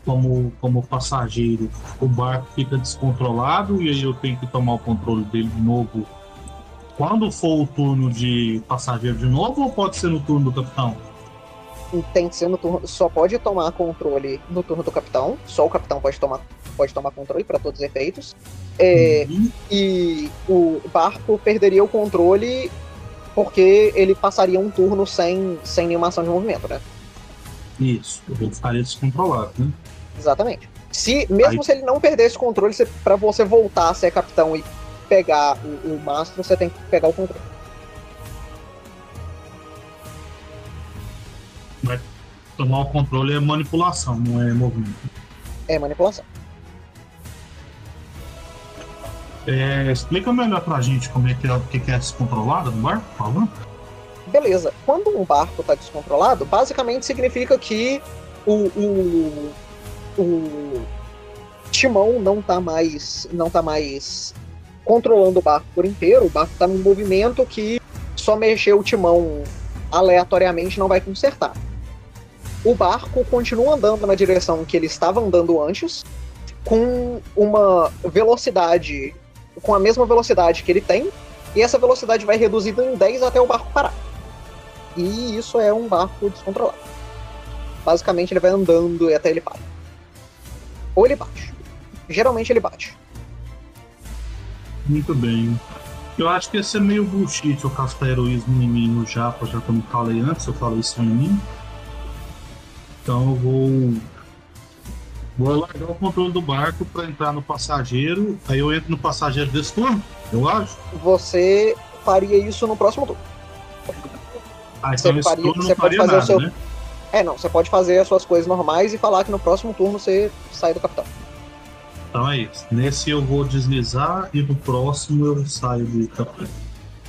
como, como passageiro, o barco fica descontrolado e aí eu tenho que tomar o controle dele de novo. Quando for o turno de passageiro de novo ou pode ser no turno do capitão? Tem que ser no turno, só pode tomar controle no turno do capitão. Só o capitão pode tomar, pode tomar controle para todos os efeitos. É, Uhum. e o barco perderia o controle porque ele passaria um turno sem, sem nenhuma ação de movimento, né? Isso, eu ficaria descontrolado, né? Exatamente. Se, mesmo Aí- se ele não perdesse o controle, você, pra você voltar a ser capitão e pegar o, o mastro, você tem que pegar o controle. Tomar o controle é manipulação, não é movimento. É manipulação. É, explica melhor pra gente como é que é, o que é descontrolado no barco, por favor. Beleza. Quando um barco está descontrolado, basicamente significa que o, o, o timão não está mais não tá mais controlando o barco por inteiro. O barco está num movimento que só mexer o timão aleatoriamente não vai consertar. O barco continua andando na direção que ele estava andando antes, com uma velocidade, com a mesma velocidade que ele tem, e essa velocidade vai reduzida em 10 até o barco parar. E isso é um barco descontrolado. Basicamente ele vai andando e até ele para. Ou ele bate. Geralmente ele bate. Muito bem. Eu acho que ia ser meio bullshit eu castar heroísmo em mim no Japa, já como falei antes, eu falei isso em mim. Então eu vou. Vou largar o controle do barco para entrar no passageiro. Aí eu entro no passageiro desse turno, eu acho. Você faria isso no próximo turno. Ah, Você então esse faria- você não pode faria fazer o nada, seu- né? É, não, você pode fazer as suas coisas normais e falar que no próximo turno você sai do capitão. Então é isso. Nesse eu vou deslizar e no próximo eu saio do capitão.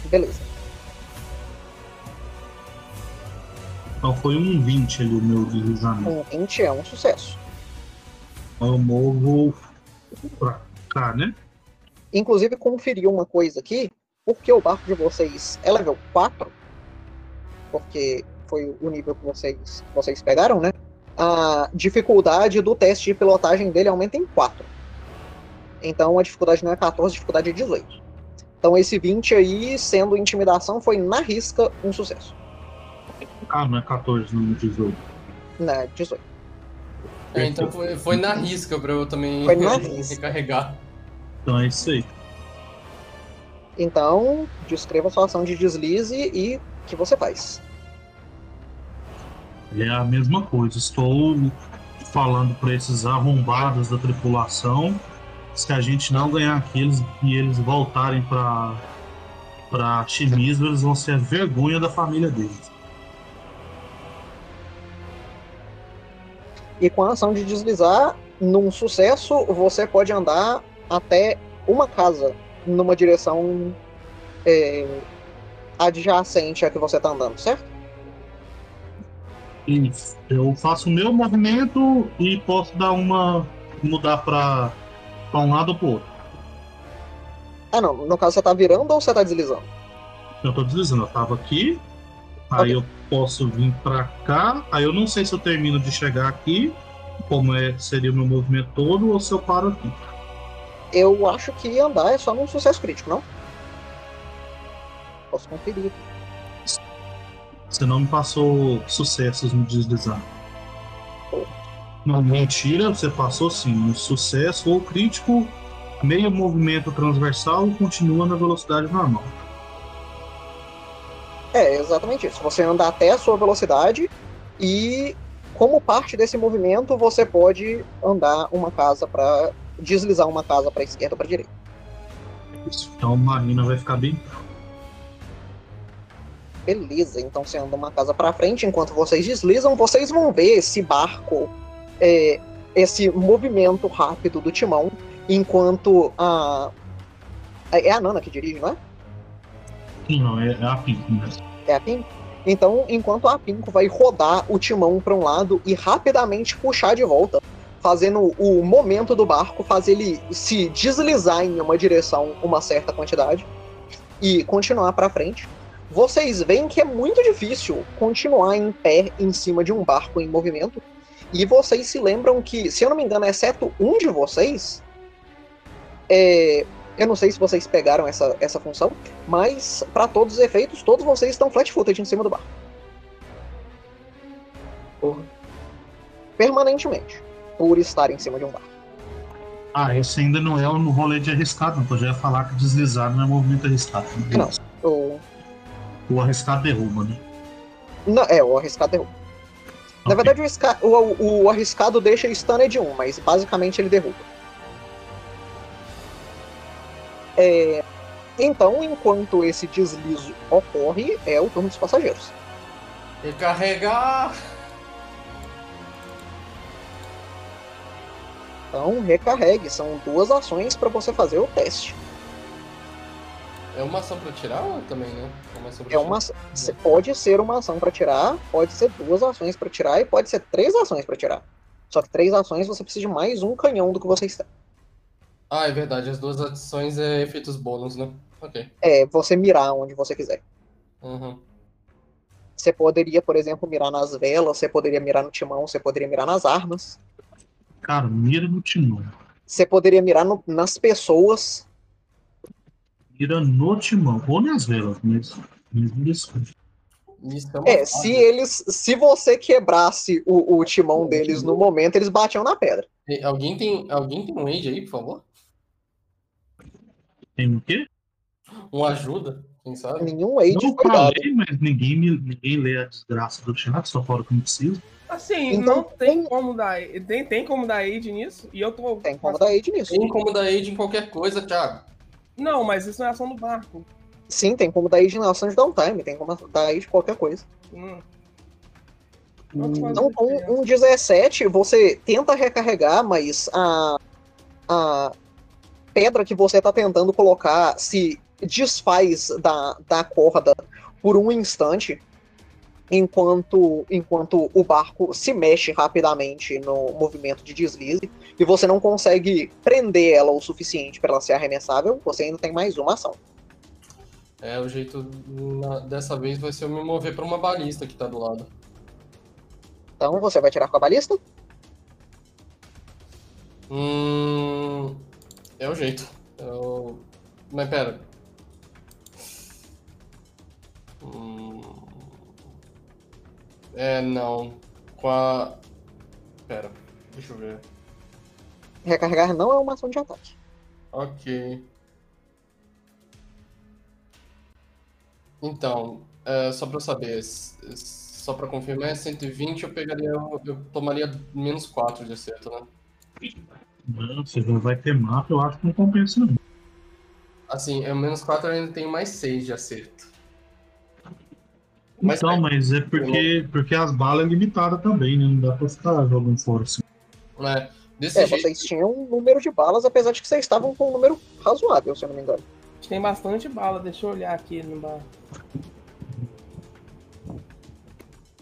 Beleza. Então foi um 20 ali o meu deslizamento. Um 20 é um sucesso. Eu movo pra cá, né? Inclusive, conferir uma coisa aqui, porque o barco de vocês é level 4, porque foi o nível que vocês, vocês pegaram, né? a dificuldade do teste de pilotagem dele aumenta em 4. Então a dificuldade não é 14, a dificuldade é 18. Então esse 20 aí, sendo intimidação, foi na risca um sucesso. Ah, não é 14, não é 18. Né, 18. É, então foi, foi na risca pra eu também Foi na risca. recarregar. Então é isso aí. Então, descreva a sua ação de deslize e o que você faz. É a mesma coisa. Estou falando para esses arrombados da tripulação. Se a gente não ganhar aqueles e eles voltarem para para Chimismo, eles vão ser a vergonha da família deles. E com a ação de deslizar, num sucesso, você pode andar até uma casa numa direção é, adjacente a que você está andando, certo? Isso. Eu faço o meu movimento e posso dar uma. mudar para um lado ou pro outro. Ah, não. No caso, você tá virando ou você tá deslizando? Eu tô deslizando, eu tava aqui, aí Ok. eu posso vir pra cá, aí eu não sei se eu termino de chegar aqui, como é, seria o meu movimento todo, ou se eu paro aqui. Eu acho que andar é só num sucesso crítico, não? Posso conferir. aqui. Você não me passou sucessos no deslizar. Não, mentira, você passou sim. Um sucesso ou crítico, meio movimento transversal continua na velocidade normal. É, exatamente isso. Você anda até a sua velocidade e, como parte desse movimento, você pode andar uma casa para deslizar uma casa para esquerda ou para direita. Isso. Então a Marina vai ficar bem. Beleza, então você anda uma casa para frente enquanto vocês deslizam, vocês vão ver esse barco, é, esse movimento rápido do timão, enquanto a é a Nana que dirige, não é? Sim, não, é, é a Pink mesmo. É a Pinco? Então, enquanto a Pinco vai rodar o timão para um lado e rapidamente puxar de volta, fazendo o momento do barco, fazer ele se deslizar em uma direção uma certa quantidade e continuar para frente. Vocês veem que é muito difícil continuar em pé em cima de um barco em movimento. E vocês se lembram que, se eu não me engano, exceto um de vocês, é, eu não sei se vocês pegaram essa, essa função, mas para todos os efeitos, todos vocês estão flat-footed em cima do barco. Porra. Permanentemente. Por estar em cima de um barco. Ah, esse ainda não é um rolê de arriscado, não. Eu já ia falar que deslizar não é movimento arriscado. Não. O, O arriscado derruba, né? não, é, o arriscado derruba. Na Ok. verdade, o, o- o arriscado deixa stunned 1, mas basicamente ele derruba. É, então, enquanto esse deslizo ocorre, é o turno dos passageiros. Recarregar! Então, recarregue. São duas ações para você fazer o teste. É uma ação pra tirar ou também, né? É uma ação pra É uma, pode ser uma ação para tirar, pode ser duas ações para tirar e pode ser três ações para tirar. Só que três ações você precisa de mais um canhão do que vocês têm. Ah, é verdade. As duas ações é efeitos bônus, né? Ok. É você mirar onde você quiser. Uhum. Você poderia, por exemplo, mirar nas velas, você poderia mirar no timão, você poderia mirar nas armas, Cara, mira no timão. você poderia mirar no- nas pessoas. Mira no timão. Ou nas velas, mas. Mesmo desculpa. É É, se eles, se você quebrasse o, o timão deles no momento, eles batiam na pedra. Alguém tem, alguém tem um aid aí, por favor? Tem o quê? Um ajuda, quem sabe? Nenhum aid não falei, mas ninguém, me- ninguém lê a desgraça do chat, só fora que não precisa. Assim, Então, não tem como dar. Tem, tem como dar aid nisso? E eu tô. Tem como dar aid nisso. Tem como dar aid em qualquer coisa, Thiago. Não, mas isso não é ação do barco. Sim, tem como dar na ação de downtime, tem como dar de qualquer coisa. Hum. Então, com um 17, você tenta recarregar, mas a, a pedra que você está tentando colocar se desfaz da, da corda por um instante, enquanto, enquanto o barco se mexe rapidamente no movimento de deslize, e você não consegue prender ela o suficiente para ela ser arremessável, você ainda tem mais uma ação. É, o jeito na- dessa vez vai ser eu me mover pra uma balista que tá do lado. Então você vai tirar com a balista? Hum. É o jeito. Eu... Mas pera. É, não. Com a. Pera, deixa eu ver. Recarregar não é uma ação de ataque. Ok. Então, é, só pra eu saber, só pra confirmar, é 120 eu pegaria. Eu tomaria menos 4 de acerto, né? Não, você não vai ter mapa, eu acho que não compensa não. Assim, é menos 4 eu ainda tenho mais 6 de acerto. Mas Então, mas é porque, porque as balas é limitada também, né? Não dá pra ficar jogando fora assim. É, desse É, jeito. vocês tinham um número de balas, apesar de que vocês estavam com um número razoável, se eu não me engano. A gente tem bastante bala, deixa eu olhar aqui no bar.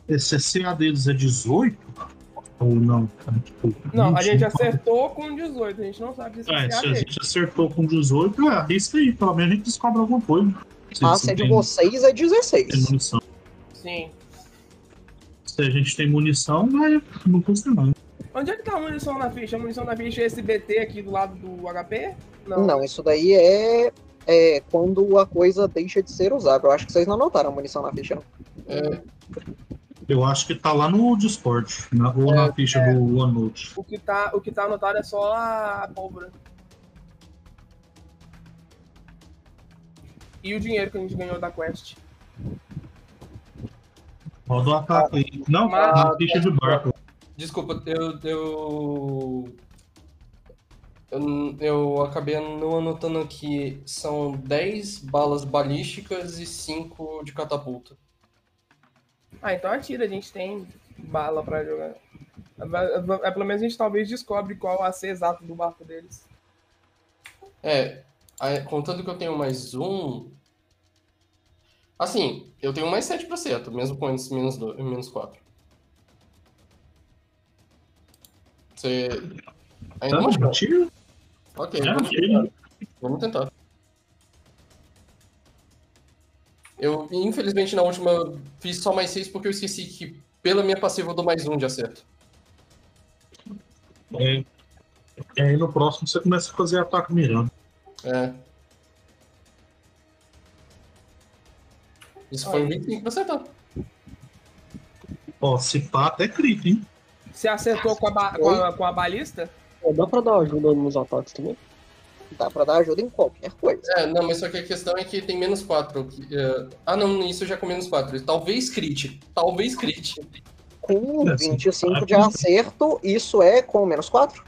Esse CA deles é 18? Ou não? É, tipo, Não, a 20, gente acertou com 18, a gente não sabe se É, esse se é a gente acertou com 18, é, arrisca aí, pelo menos a gente descobre alguma coisa. A se C de tem- vocês é tem 16. munição. Sim. Se a gente tem munição, vai, não custa nada. Onde é que tá a munição na ficha? A munição na ficha é esse BT aqui do lado do HP? Não, isso daí é, é quando a coisa deixa de ser usável. Eu acho que vocês não anotaram a munição na ficha, não. É, Eu acho que tá lá no Discord, na, ou na ficha do OneNote. O que tá, o que tá anotado é só a pólvora. E o dinheiro que a gente ganhou da quest. Roda o ataque aí. Não, Mas- na ficha de barco. Desculpa, eu, eu. Eu, eu acabei não anotando aqui. São 10 balas balísticas e 5 de catapulta. Ah, então atira, a gente tem bala pra jogar. É, pelo menos a gente talvez descobre qual a ser exato do barco deles. É, contando que eu tenho mais um. Assim, eu tenho mais 7 pra acerto, mesmo com esse menos, do, menos 4. Você. Ainda Tá, não achou? tira. Ok, É, vamos tentar. Vamos tentar. Eu, infelizmente, na última eu fiz só mais 6 porque eu esqueci que pela minha passiva eu dou mais um de acerto. É, e aí no próximo você começa a fazer ataque mirando. É. Isso foi um 25 pra acertar. Ó, se pá, até crítico, hein? Você acertou com a, ba- com a, com a balista? Pô, Dá pra dar ajuda nos ataques também? Dá pra dar ajuda em qualquer coisa. É, não, mas só que a questão é que tem menos 4. Ah, não, isso já com menos 4. Talvez crit. Talvez crit. Com É, sim. 25 de acerto, isso é com menos 4?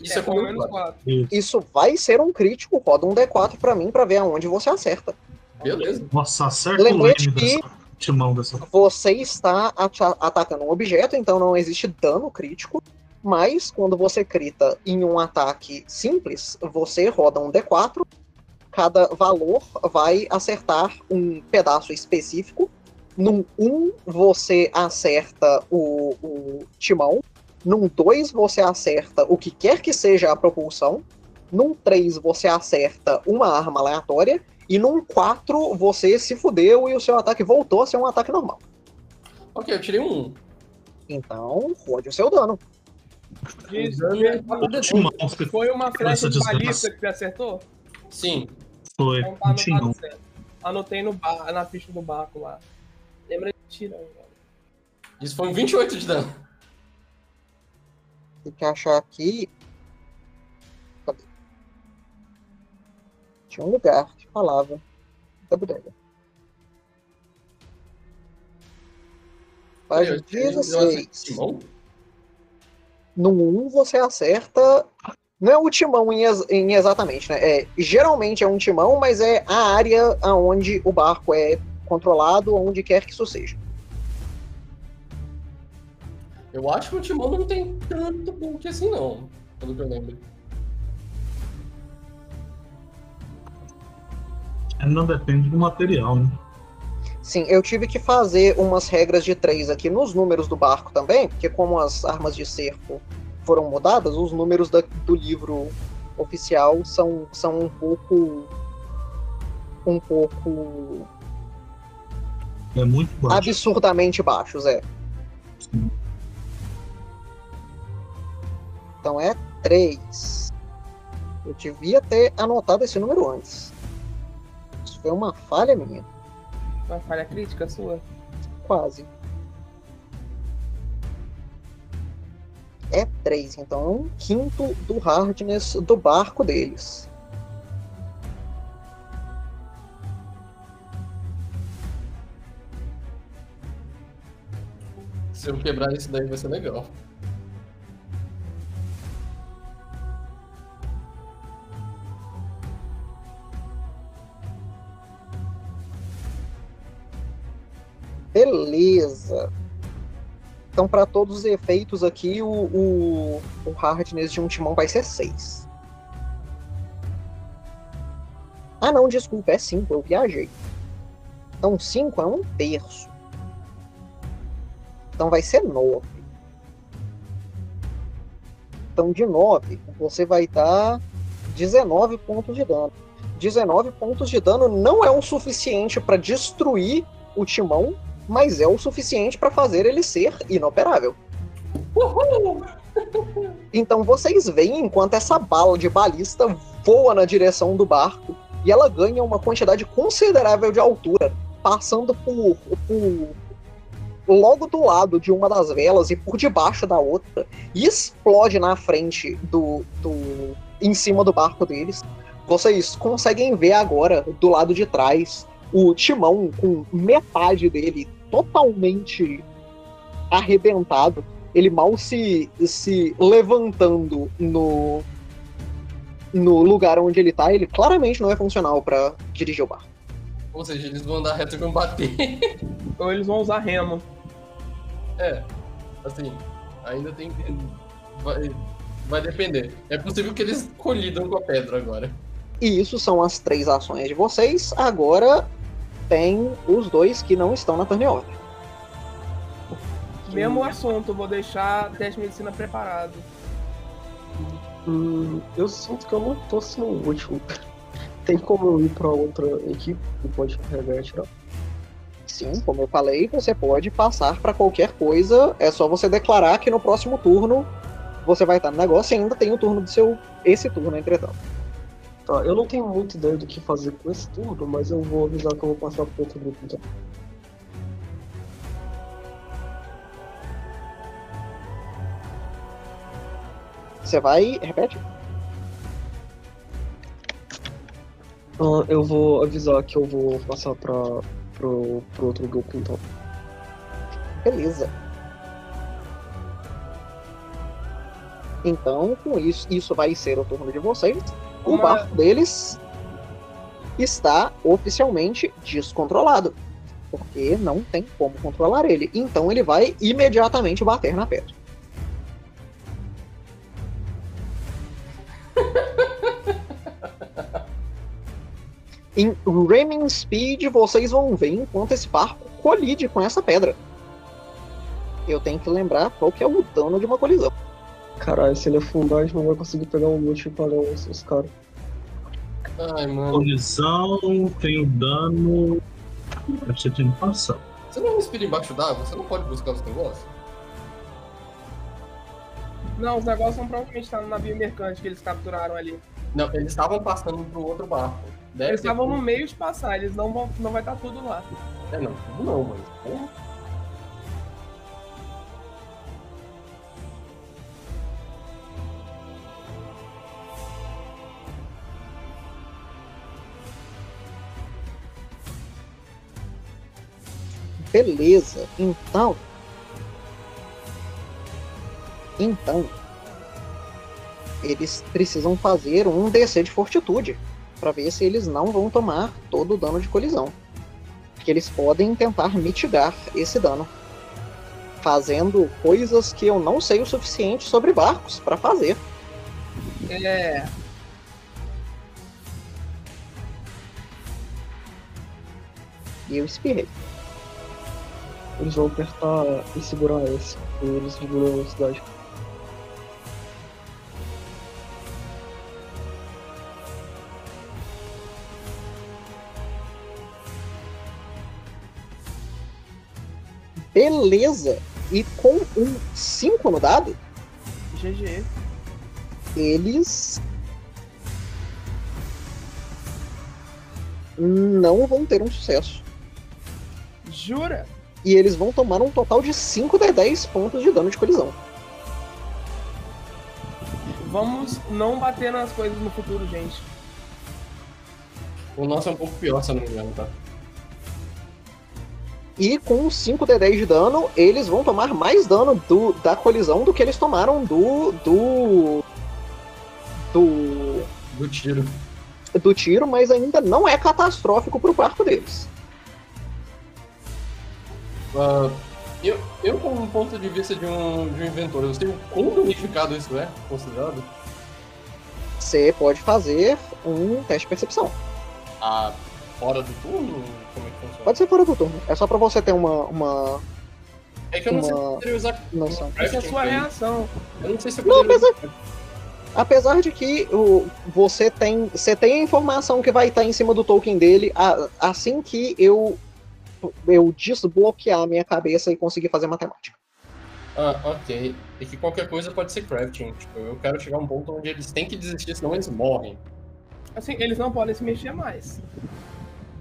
Isso é, com com menos menos 4. 4. Isso vai ser um crítico. Roda um D4 pra mim pra ver aonde você acerta. Beleza. Nossa, acerta o Lembrete que- dessa timão dessa. Você está ata- atacando um objeto, então não existe dano crítico. Mas quando você crita em um ataque simples, você roda um D4. Cada valor vai acertar um pedaço específico. Num 1, você acerta o, o timão. Num 2, você acerta o que quer que seja a propulsão. Num 3, você acerta uma arma aleatória. E num 4, você se fudeu e o seu ataque voltou a ser um ataque normal. Ok, eu tirei um 1. Então, rode o seu dano. Diz- é 4 Timão, Foi uma flecha de balista que você acertou? Sim. foi Então tá timão. anotado certo. Anotei no bar, na ficha do barco lá. Lembra de tirar, velho. Isso foi um 28 de dano. Tem que achar aqui. Tinha um lugar que falava da bodega. Página Eu tirei- eu acertei 16. Simão? No 1 você acerta. Não é o timão em, em exatamente, né? É, geralmente é um timão, mas é a área aonde o barco é controlado, onde quer que isso seja. Eu acho que o Timão não tem tanto bulk assim, não. Pelo que eu lembro. Não depende do material, né? Sim, eu tive que fazer umas regras de três aqui nos números do barco também, porque como as armas de cerco foram mudadas, os números da- do livro oficial são, são um pouco um pouco É muito baixo. absurdamente baixos, é. Então é 3. Eu devia ter anotado esse número antes. Isso foi uma falha minha. Uma falha crítica sua? Quase. É 3, então é um quinto do hardness do barco deles. Se eu quebrar isso daí vai ser legal. Beleza. Então, para todos os efeitos aqui, o, o, o hardness de um timão vai ser 6. Ah, não, desculpa, é 5, eu viajei. Então, 5 é um terço. Então, vai ser 9. Então, de 9, você vai dar 19 pontos de dano. 19 pontos de dano não é o suficiente para destruir o timão, mas é o suficiente para fazer ele ser inoperável. Uhul! Então vocês veem enquanto essa bala de balista voa na direção do barco e ela ganha uma quantidade considerável de altura, passando por, por logo do lado de uma das velas e por debaixo da outra, e explode na frente do, do em cima do barco deles. Vocês conseguem ver agora do lado de trás o timão com metade dele totalmente arrebentado, ele mal se, se levantando no, no lugar onde ele tá, ele claramente não é funcional para dirigir o barco. Ou seja, eles vão dar reto e vão bater. Ou eles vão usar remo. É, assim, ainda tem. Vai, vai depender. É possível que eles colidam com a pedra agora. E isso são as três ações de vocês. Agora tem os dois que não estão na turn order. Mesmo assunto, vou deixar teste de medicina preparado. Hum, eu sinto que eu não tô sendo útil. Tem como eu ir pra outra equipe que pode carregar e atirar? Sim, como eu falei, você pode passar para qualquer coisa. É só você declarar que no próximo turno você vai estar no negócio e ainda tem o turno do seu. Esse turno, entretanto. Tá, eu não tenho muita ideia do que fazer com esse turno, mas eu vou avisar que eu vou passar pro outro grupo então. Você vai. Repete? Ah, eu vou avisar que eu vou passar pra, pro, pro outro grupo então. Beleza. Então, com isso, isso vai ser o turno de vocês. O Uma- barco deles está oficialmente descontrolado. Porque não tem como controlar ele. Então ele vai imediatamente bater na pedra. Em Ramming Speed, vocês vão ver enquanto esse barco colide com essa pedra. Eu tenho que lembrar qual que é o dano de uma colisão. Caralho, se ele afundar, a gente não vai conseguir pegar o loot para os, os caras. Ai, mano. Colisão, tem o dano. Deve ser tentação. Você não respira embaixo d'água? Você não pode buscar os negócios? Não, os negócios vão provavelmente estar no navio mercante que eles capturaram ali. Não, eles estavam passando pro outro barco. Deve Eles estavam no meio de passar, eles não vão. Não vai estar tudo lá. É, não, tudo não, mas. Beleza, então. Então. Eles precisam fazer um DC de fortitude para ver se eles não vão tomar todo o dano de colisão. Porque eles podem tentar mitigar esse dano. Fazendo coisas que eu não sei o suficiente sobre barcos para fazer. É. E eu espirrei. Eles vão apertar e segurar esse. E eles diminuem a velocidade. Beleza! E com um 5 no dado, GG. eles não vão ter um sucesso. Jura? E eles vão tomar um total de 5 de 10 pontos de dano de colisão. Vamos não bater nas coisas no futuro, gente. O nosso é um pouco pior, se eu não me engano, tá? E com 5 de 10 de dano, eles vão tomar mais dano do, da colisão do que eles tomaram do. do. do. Do tiro. do tiro, mas ainda não é catastrófico pro barco deles. Ah, eu, eu, como ponto de vista de um, de um inventor, eu sei o quão danificado isso é considerado? Você pode fazer um teste de percepção. Ah, fora do turno? Como é que funciona? Pode ser fora do turno. É só pra você ter uma, uma É que eu não sei se eu uma poderia usar noção. Essa é a sua reação. Eu não sei se eu Não, poderia mas Apesar de que o, você tem você tem a informação que vai estar em cima do token dele a- assim que eu eu desbloquear a minha cabeça e conseguir fazer matemática. Ah, ok. E que qualquer coisa pode ser crafting. Tipo, eu quero chegar a um ponto onde eles têm que desistir, senão eles morrem. Assim, eles não podem se mexer mais.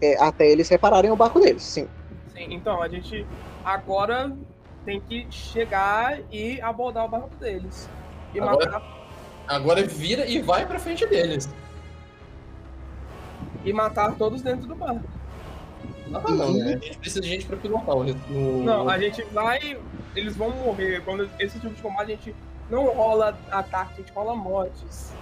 É, até eles repararem o barco deles, sim. Sim, então a gente agora tem que chegar e abordar o barco deles. E Agora- matar, Agora vira e vai pra frente deles. e matar todos dentro do barco. Ah, não, né? A gente precisa de gente pra pilotar o no... Não, a gente vai. Eles vão morrer. Quando esse tipo de combate a gente não rola ataque, a gente rola mortes.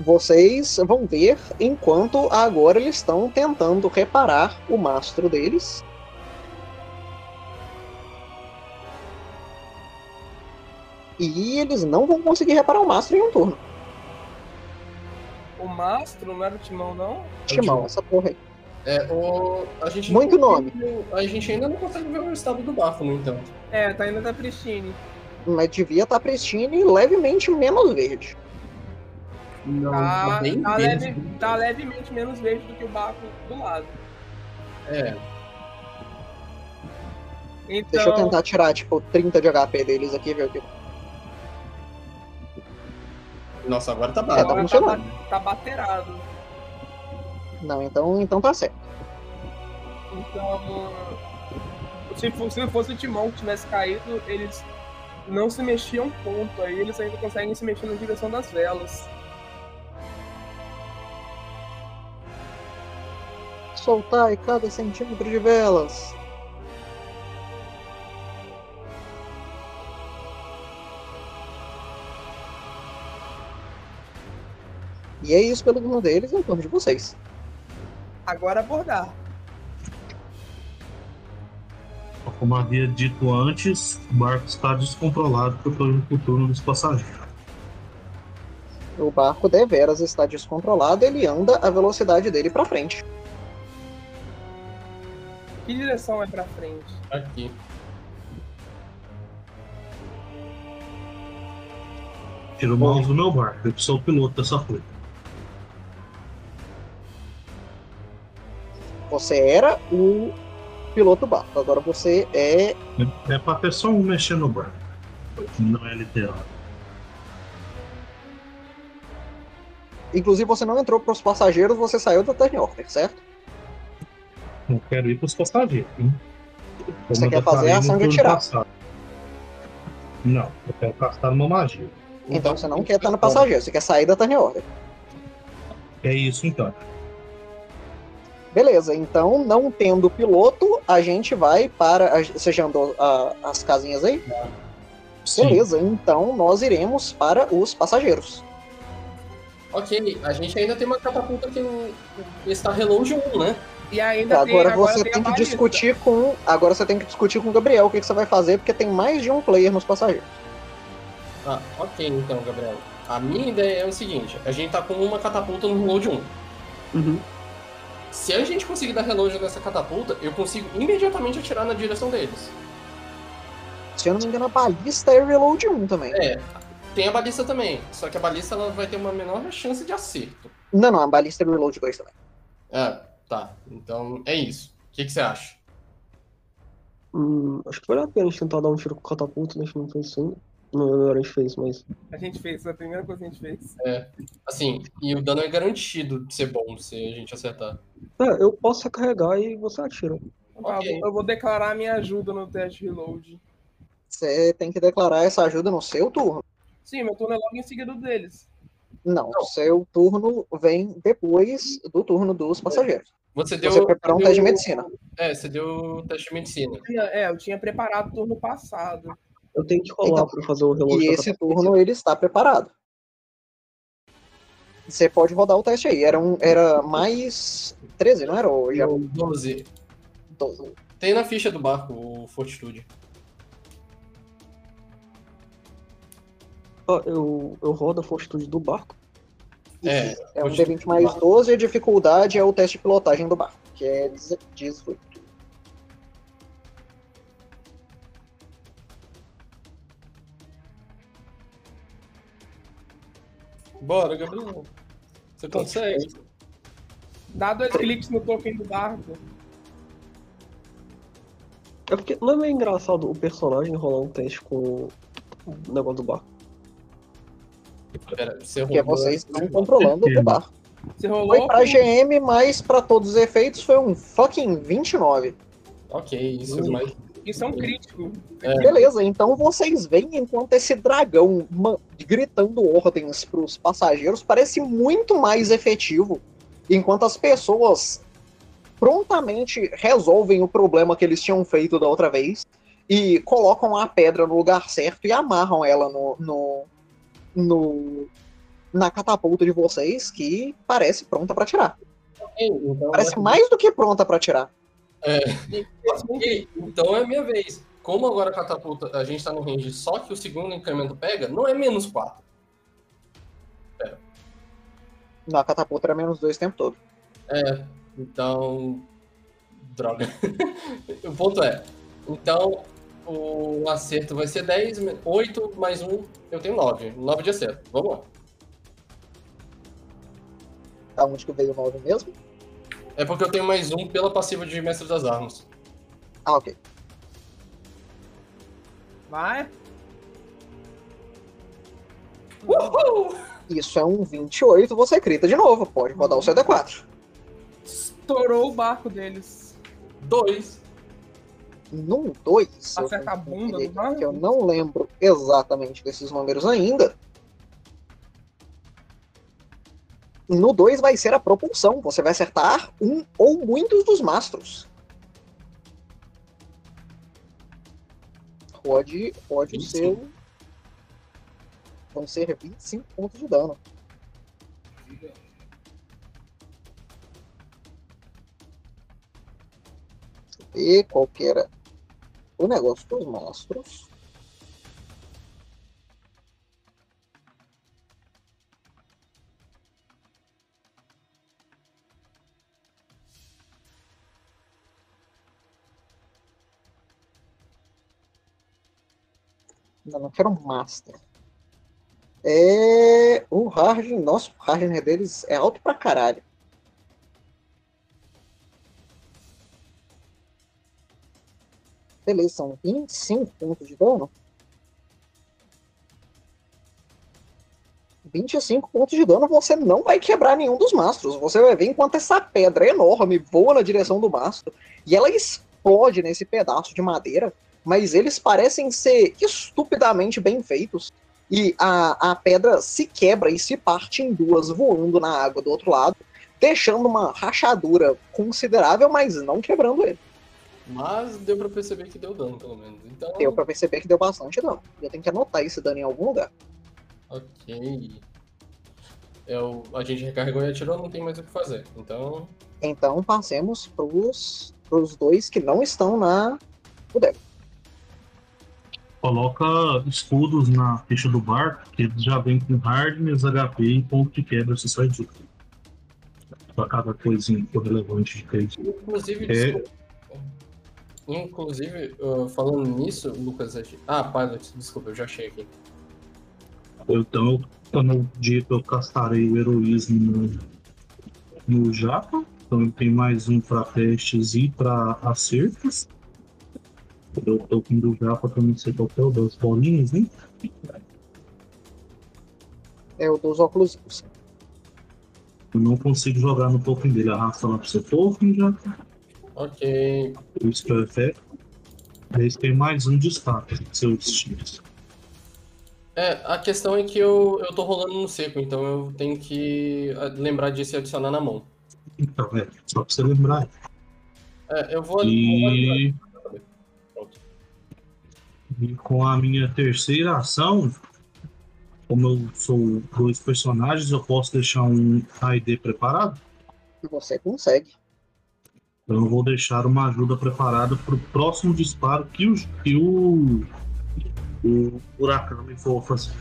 Vocês vão ver enquanto agora eles estão tentando reparar o mastro deles. E eles não vão conseguir reparar o mastro em um turno. O mastro não era o timão, não? Timão, timão. essa porra aí. É, o... a gente Muito não nome. A gente ainda não consegue ver o estado do barco, no entanto. É, tá ainda da pristine. Mas devia estar pristine e levemente menos verde. Não, Tá, bem tá, verde. leve- tá levemente menos verde do que o barco do lado. É, Então, Deixa eu tentar tirar, tipo, 30 de HP deles aqui, ver o que. nossa, agora tá É, tá barato. agora funcionando. ba- tá baterado. Não, então, então tá certo. Então, se fosse, se fosse o timão que tivesse caído, eles não se mexiam um ponto. Aí eles ainda conseguem se mexer na direção das velas. Soltar cada centímetro de velas. E é isso pelo turno deles, é o turno de vocês. Agora abordar. Como havia dito antes, o barco está descontrolado por todo o turno dos passageiros. O barco deveras está descontrolado, ele anda a velocidade dele pra frente. Que direção é pra frente? Aqui. Tira o mouse do meu barco, eu sou o piloto dessa coisa. Você era o piloto barco, agora você é. É pra ter só um mexendo no barco. Não é literal. Inclusive, você não entrou pros passageiros, você saiu da Turn Order, certo? Não quero ir pros passageiros. hein? Você quer fazer a ação de atirar. passado. Não, eu quero castar uma magia. Então você não quer estar no passageiro, você quer sair da Turn Order. É isso então. Beleza, então, não tendo piloto, a gente vai para. Você já andou a- as casinhas aí? Sim. Beleza, então nós iremos para os passageiros. Ok, a gente ainda tem uma catapulta que está reload 1, né? E ainda tem, Agora agora você tem, tem que discutir com. Agora você tem que discutir com o Gabriel o que, que você vai fazer, porque tem mais de um player nos passageiros. Ah, ok então, Gabriel. A minha ideia é o seguinte, a gente tá com uma catapulta no reload 1. Uhum. Se a gente conseguir dar reload nessa catapulta, eu consigo imediatamente atirar na direção deles. Se eu não me engano, a balista é reload 1 também. É, tem a balista também, só que a balista ela vai ter uma menor chance de acerto. Não, não, a balista é reload 2 também. Ah, tá. Então é isso. O que, que você acha? Hum, acho que vale a pena a gente tentar dar um tiro com catapulta, né? Se não foi assim. Não, a gente fez, mas. A gente fez, foi a primeira coisa que a gente fez. Assim, e o dano é garantido de ser bom se a gente acertar. É, eu posso recarregar e você atira. Tá, Ok. Eu vou declarar minha ajuda no teste reload. Você tem que declarar essa ajuda no seu turno. Sim, meu turno é logo em seguida deles. Não, o seu turno vem depois do turno dos passageiros. Você deu. Você preparou um deu- teste de medicina. É, você deu o teste de medicina. É, eu tinha preparado o turno passado. Eu tenho que rolar Então, pra fazer o reload. E esse turno ele está preparado. Você pode rodar o teste aí. Era, um, era mais 13, não era? Ou já Deu 12. 12. Tem na ficha do barco o Fortitude. Ah, eu, eu rodo a fortitude do barco. É, É um Fortitude D20 mais do barco. 12 e a dificuldade é o teste de pilotagem do barco, que é 18. Bora, Gabriel. Você consegue. Dá dois cliques no token do barco. É porque não é meio engraçado o personagem rolar um teste com o negócio do barco. Pera, você Porque roubou. vocês estão controlando o barco. Você Foi rolou? pra GM, mas pra todos os efeitos foi um fucking 29. Ok, isso é mais. Isso é um crítico. É. Beleza, então vocês veem enquanto esse dragão gritando ordens pros passageiros parece muito mais efetivo, enquanto as pessoas prontamente resolvem o problema que eles tinham feito da outra vez e colocam a pedra no lugar certo e amarram ela no, no, no- na catapulta de vocês, que parece pronta pra tirar. Então, Parece mais do que pronta pra tirar. Ok, então é a minha vez. Como agora a catapulta, a gente tá no range só que o segundo incremento pega, não é menos 4. Na catapulta era menos dois o tempo todo. É, então. Droga. o ponto é. Então, o acerto vai ser 10, 8 mais 1, eu tenho 9. 9 de acerto. Vamos lá. Da onde que veio o 9 mesmo? É porque eu tenho mais 1 pela passiva de Mestre das Armas. Ah, ok. Vai. Uhul! Isso é um 28, você crita de novo. Pode rodar o seu D4. Estourou o barco deles. 2. Num 2, Acerta a bunda do barco? que eu não lembro exatamente desses números ainda. No 2 vai ser a propulsão. Você vai acertar um ou muitos dos mastros. Pode, pode 25. ser. Vão ser 25 pontos de dano. E qual que era o negócio dos mastros? Ainda não quero um master. É. O Harden. Nossa, o Harden deles é alto pra caralho. Beleza, são 25 pontos de dano. 25 pontos de dano, você não vai quebrar nenhum dos mastros. Você vai ver enquanto essa pedra enorme voa na direção do mastro e ela explode nesse pedaço de madeira, mas eles parecem ser estupidamente bem feitos. E a, a pedra se quebra e se parte em duas, voando na água do outro lado, deixando uma rachadura considerável, mas não quebrando ele. Mas deu pra perceber que deu dano, pelo menos. Então. Deu pra perceber que deu bastante dano. Eu tenho que anotar esse dano em algum lugar. Ok. Eu, a gente recarregou e atirou, não tem mais o que fazer. Então. Então passemos pros, pros dois que não estão na bodega. Coloca escudos na ficha do barco, que já vem com hardness, HP e ponto de quebra, se sai disso. Pra cada coisinha que é relevante de case. Inclusive, É. Inclusive, uh, falando nisso, Lucas. Ah, Pilot, desculpa, eu já achei aqui. Então, no dia que eu castarei o heroísmo no, no Japa, então ele tem mais um para testes e para acertos. Eu tô com do Japa pra não sei qual é o das bolinhas, né? É o dos óculos. Eu não consigo jogar no token dele. Arrasta lá pro seu token já. Ok. Isso que é o efeito. Aí tem mais um destaque seus tiros. É, a questão é que eu, eu tô rolando no seco, então eu tenho que ah, lembrar disso e adicionar na mão. Então, é, só pra você lembrar. É, eu vou. E, Pronto. E com a minha terceira ação, como eu sou dois personagens, eu posso deixar um AID preparado. Você consegue. Então eu vou deixar uma ajuda preparada para o próximo disparo que o, que o, o Murakami for fazer.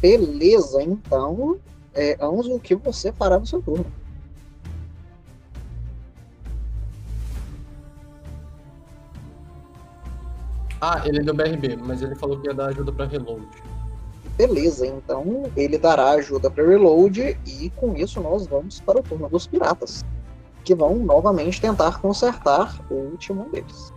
Beleza, então. É, Anzo, o que você fará no seu turno? Ah, ele deu BRB, mas ele falou que ia dar ajuda pra reload. Beleza, então ele dará ajuda para reload e com isso nós vamos para o turno dos piratas, que vão novamente tentar consertar o último deles.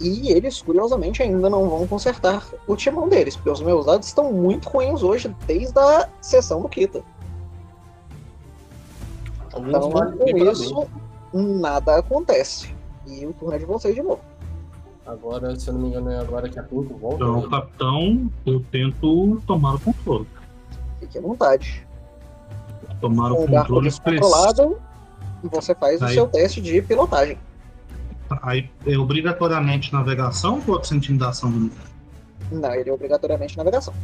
E eles, curiosamente, ainda não vão consertar o timão deles, porque os meus dados estão muito ruins hoje, desde a sessão do Kita. Alguns Então, com isso, nada acontece. E o turno é de vocês de novo. Agora, se eu não me engano, é agora que a Pinto volta. Então, né? capitão, eu tento tomar o controle. Fique à vontade. Tomar o o controle descontrolado, você faz o Aí. seu teste de pilotagem. Aí é obrigatoriamente navegação ou pode ser intimidação? Não, ele é obrigatoriamente navegação.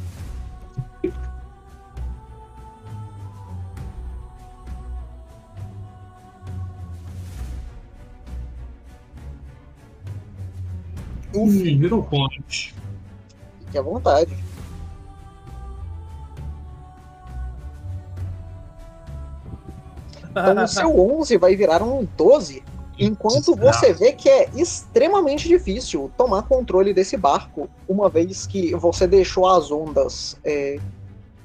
Hum, virou point. Fique à vontade. Então o seu 11 vai virar um 12, enquanto você vê que é extremamente difícil tomar controle desse barco, uma vez que você deixou as ondas, é,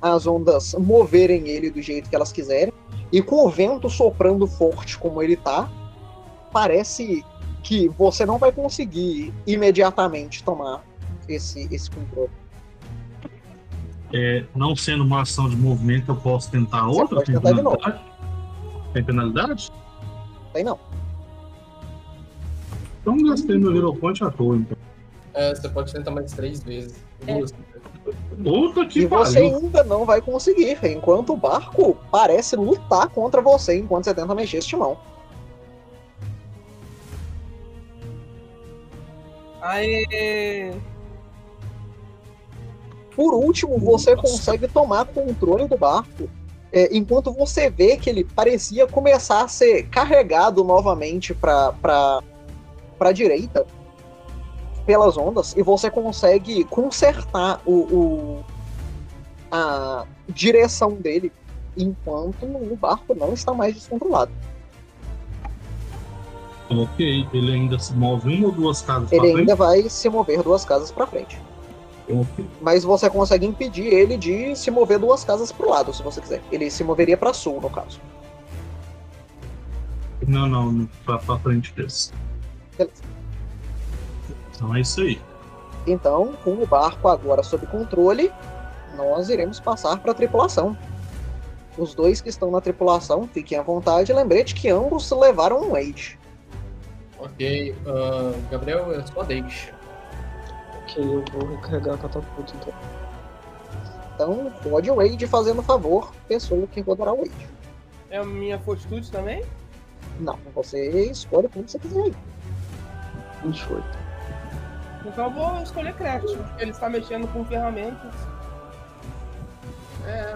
as ondas moverem ele do jeito que elas quiserem, e com o vento soprando forte como ele tá, parece que você não vai conseguir imediatamente tomar esse, esse controle. É, não sendo uma ação de movimento, eu posso tentar Você outra? Tem tentar de novo. penalidade? Tem penalidade? Tem não. Então gastei meu Hero Point à toa, então. É, você pode tentar mais três vezes. Duas. Puta que e você pariu! ainda não vai conseguir, enquanto o barco parece lutar contra você enquanto você tenta mexer esse timão. Aê! Por último, você consegue tomar controle do barco, é, enquanto você vê que ele parecia começar a ser carregado novamente para para direita pelas ondas e você consegue consertar o, o- a direção dele enquanto o barco não está mais descontrolado. Ok, ele ainda se move uma ou duas casas Ele pra frente? ainda vai se mover duas casas para frente. Mas você consegue impedir ele de se mover duas casas pro lado, se você quiser. Ele se moveria para sul, no caso. Não, não, pra, pra frente desse. Beleza. Então é isso aí. Então, com o barco agora sob controle, nós iremos passar para a tripulação. Os dois que estão na tripulação, fiquem à vontade. Lembrete que ambos levaram um Wade. Ok, ah, Gabriel, é só deixa. Ok, eu vou recarregar a catapulta então. Então, pode o Wade fazendo favor, pessoa que rodará o Wade. É a minha fortitude também? Não, você escolhe como você quiser. ir. 28. Então eu vou escolher craft. porque Ele está mexendo com ferramentas. É,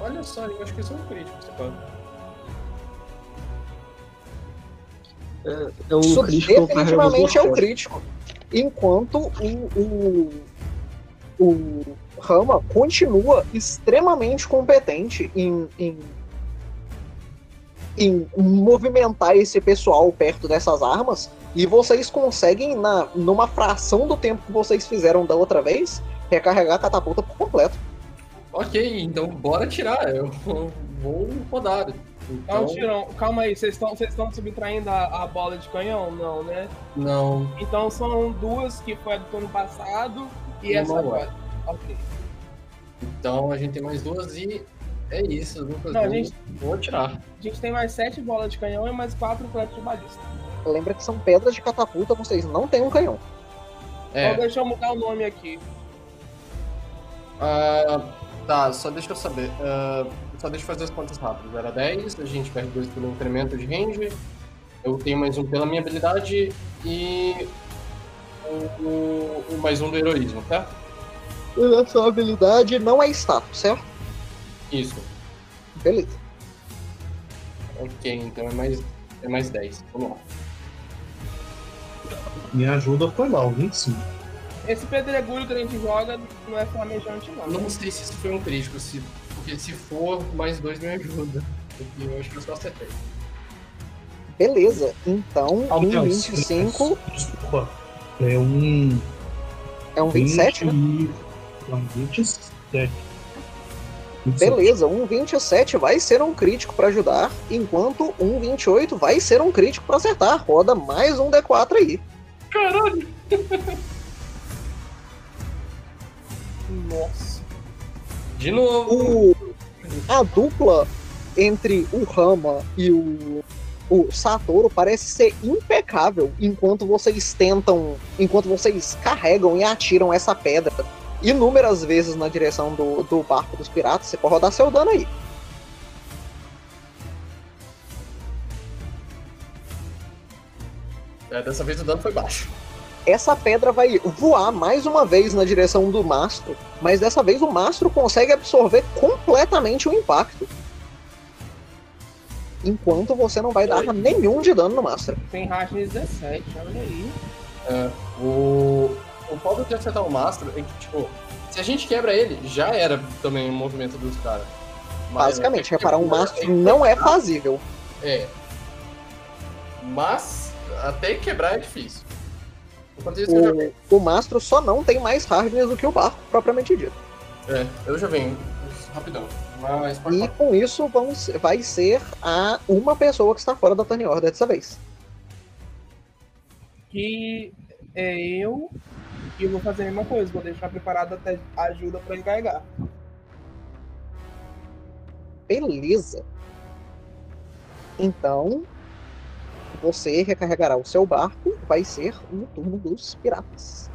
olha só, eu acho que isso é um crítico, você pode. É, é um crítico definitivamente é duas crítico. Enquanto o, o, o Rama continua extremamente competente em, em, em movimentar esse pessoal perto dessas armas. E vocês conseguem, na, numa fração do tempo que vocês fizeram da outra vez, recarregar a catapulta por completo. Ok, então bora tirar. Eu vou rodar. Então, Tirão, calma aí, vocês estão subtraindo a, a bola de canhão? Não, né? não. Então são duas que foi a do turno passado e E essa agora. Ok. Então a gente tem mais duas e é isso. Lucas, Não, a vou- gente- vou tirar. A gente tem mais sete bolas de canhão e mais quatro fletes de balista. Lembra que são pedras de catapulta, vocês não têm um canhão. É, Então deixa eu mudar o nome aqui. ah, tá, só deixa eu saber. ah, só deixa eu fazer as contas rápidas. Era 10, a gente perde 2 pelo incremento de range. Eu tenho mais um pela minha habilidade e o, o- o mais um do heroísmo, certo? A sua habilidade não é status, certo? Isso. Beleza. Ok, então é mais, é mais 10. Vamos lá. Minha ajuda foi o 25. Esse pedregulho que a gente joga não é flamejante, não. Não sei se isso foi um crítico, se, porque se for, mais dois me ajuda. Porque eu acho que eu só acertei. Beleza. Então, Ah, um Deus, 25 Desculpa. É um. é um 27, né? 20 É um 27. 27. Beleza, um 27 vai ser um crítico pra ajudar, enquanto um 28 vai ser um crítico pra acertar. Roda mais um D4 aí. Caralho! Nossa. De novo! A dupla entre o Rama e o, o Satoru parece ser impecável enquanto vocês tentam, enquanto vocês carregam e atiram essa pedra inúmeras vezes na direção do, do barco dos piratas. Você pode rodar seu dano aí. É, dessa vez o dano foi baixo. Essa pedra vai voar mais uma vez na direção do mastro, mas dessa vez o mastro consegue absorver completamente o impacto. Enquanto você não vai dar nenhum de dano no mastro. Tem Ragnar 17, olha aí. É, o, o foda de acertar o mastro é que, tipo, se a gente quebra ele, já era também o movimento dos caras. Basicamente, reparar um mastro não é fazível. É. Mas, até quebrar é difícil. O, o mastro só não tem mais hardness do que o barco, propriamente dito. é, eu já venho. Rapidão. Mas pode E com isso vão ser- vai ser a uma pessoa que está fora da Tiny Order dessa vez. Que é eu. E eu vou fazer a mesma coisa, vou deixar preparado até ajuda pra ele carregar. Beleza. Então, você recarregará o seu barco, vai ser no turno dos piratas.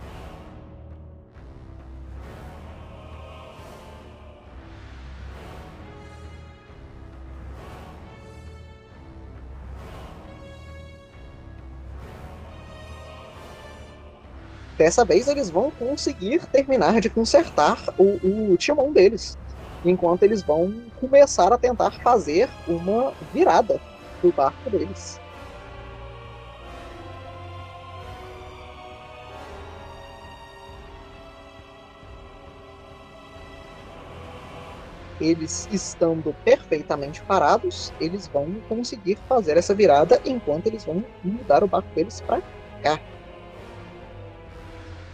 Dessa vez eles vão conseguir terminar de consertar o, o timão deles enquanto eles vão começar a tentar fazer uma virada do barco deles. Eles estando perfeitamente parados, eles vão conseguir fazer essa virada enquanto eles vão mudar o barco deles para cá.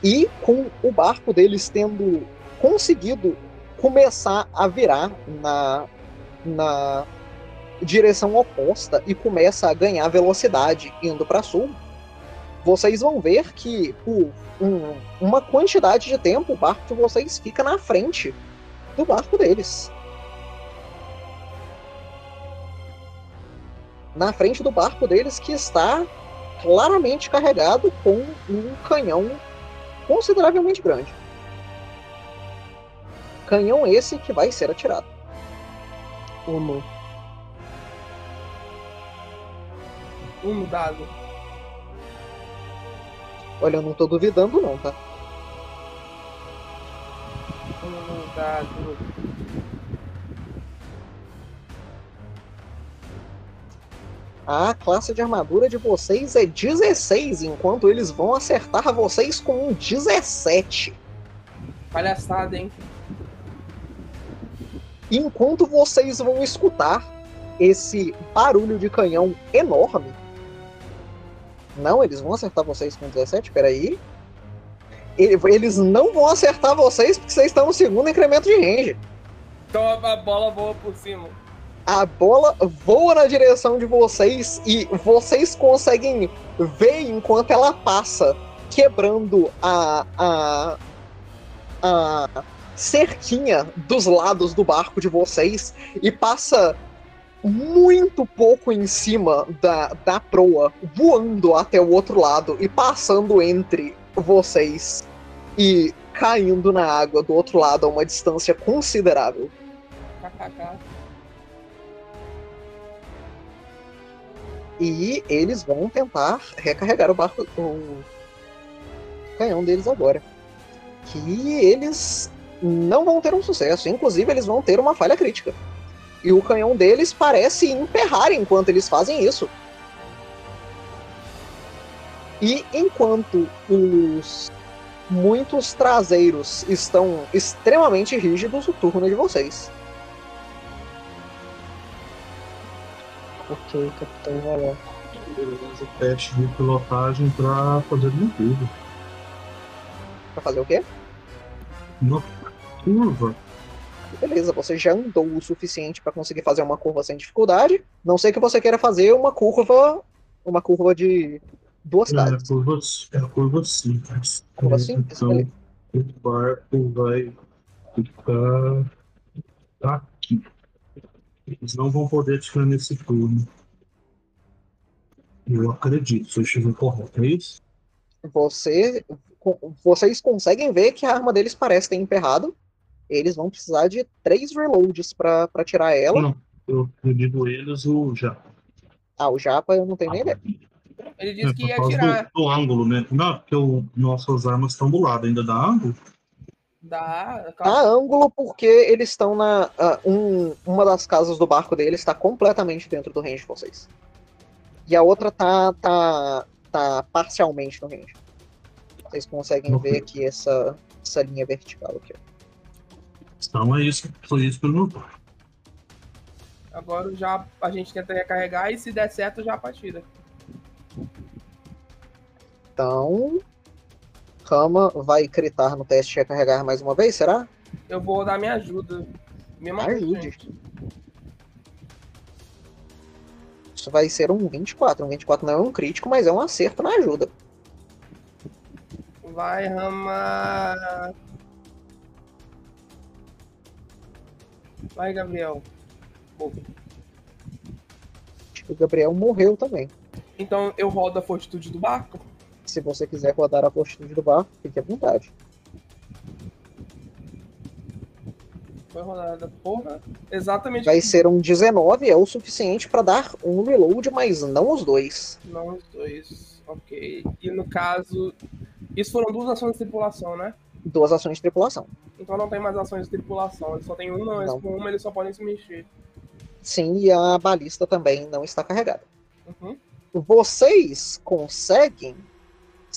E com o barco deles tendo conseguido começar a virar na, na direção oposta e começa a ganhar velocidade indo para sul, vocês vão ver que por um- uma quantidade de tempo o barco de vocês fica na frente do barco deles. Na frente do barco deles que está claramente carregado com um canhão consideravelmente grande. Canhão esse que vai ser atirado. Um. Um dado. Olha, eu não tô duvidando não, tá? Um dado. A classe de armadura de vocês é 16, enquanto eles vão acertar vocês com um 17. Palhaçada, hein? Enquanto vocês vão escutar esse barulho de canhão enorme. Não, eles vão acertar vocês com 17, peraí. Ele- Eles não vão acertar vocês porque vocês estão no segundo incremento de range. Então a, a bola voa por cima. A bola voa na direção de vocês e vocês conseguem ver enquanto ela passa, quebrando a, a, a cerquinha dos lados do barco de vocês e passa muito pouco em cima da, da proa, voando até o outro lado e passando entre vocês e caindo na água do outro lado a uma distância considerável. E eles vão tentar recarregar o barco, o canhão deles agora. Que eles não vão ter um sucesso. Inclusive, eles vão ter uma falha crítica. E o canhão deles parece emperrar enquanto eles fazem isso. E enquanto os muitos traseiros estão extremamente rígidos, o turno é de vocês. Ok, capitão, vai lá. Beleza, teste de pilotagem pra fazer tudo. Pra fazer o quê? Uma curva. Beleza, você já andou o suficiente para conseguir fazer uma curva sem dificuldade. Não sei que você queira fazer uma curva, uma curva de duas É, curva, é a curva simples. Curva simples, Então, beleza. o barco vai ficar aqui. Eles não vão poder atirar nesse turno. Eu acredito, se eu estiver correto, é isso? Você, vocês conseguem ver que a arma deles parece ter emperrado. Eles vão precisar de três reloads pra tirar ela. Não, eu acredito eles o já. Ah, o Japa eu não tenho nem ideia. Ele É, disse que por ia tirar do, do ângulo, né? Não, porque o, nossas armas estão do lado, ainda dá ângulo? Da. Tá ângulo porque eles estão na. ah, um, uma das casas do barco deles está completamente dentro do range de vocês. E a outra tá, tá, tá parcialmente no range. Vocês conseguem Ok. ver aqui essa, essa linha vertical aqui. Então é isso, foi isso que eu não tô. Agora já a gente tenta recarregar e se der certo já partida. Então. Rama vai critar no teste de recarregar mais uma vez, será? Eu vou dar minha ajuda. Mesma coisa, Ajude. gente. Isso vai ser um 24. Um 24 não é um crítico, mas é um acerto na ajuda. Vai, Rama. Vai, Gabriel. Que o Gabriel morreu também. Então eu rodo a fortitude do barco. Se você quiser rodar a fortitude do barco, fique à vontade. Foi rodada, porra. Exatamente. Vai ser um 19, é o suficiente para dar um reload, mas não os dois. Não os dois. Ok. E no caso. Isso foram duas ações de tripulação, né? Duas ações de tripulação. Então não tem mais ações de tripulação. Eles só tem uma, mas com uma eles só podem se mexer. Sim, e a balista também não está carregada. Uhum. Vocês conseguem,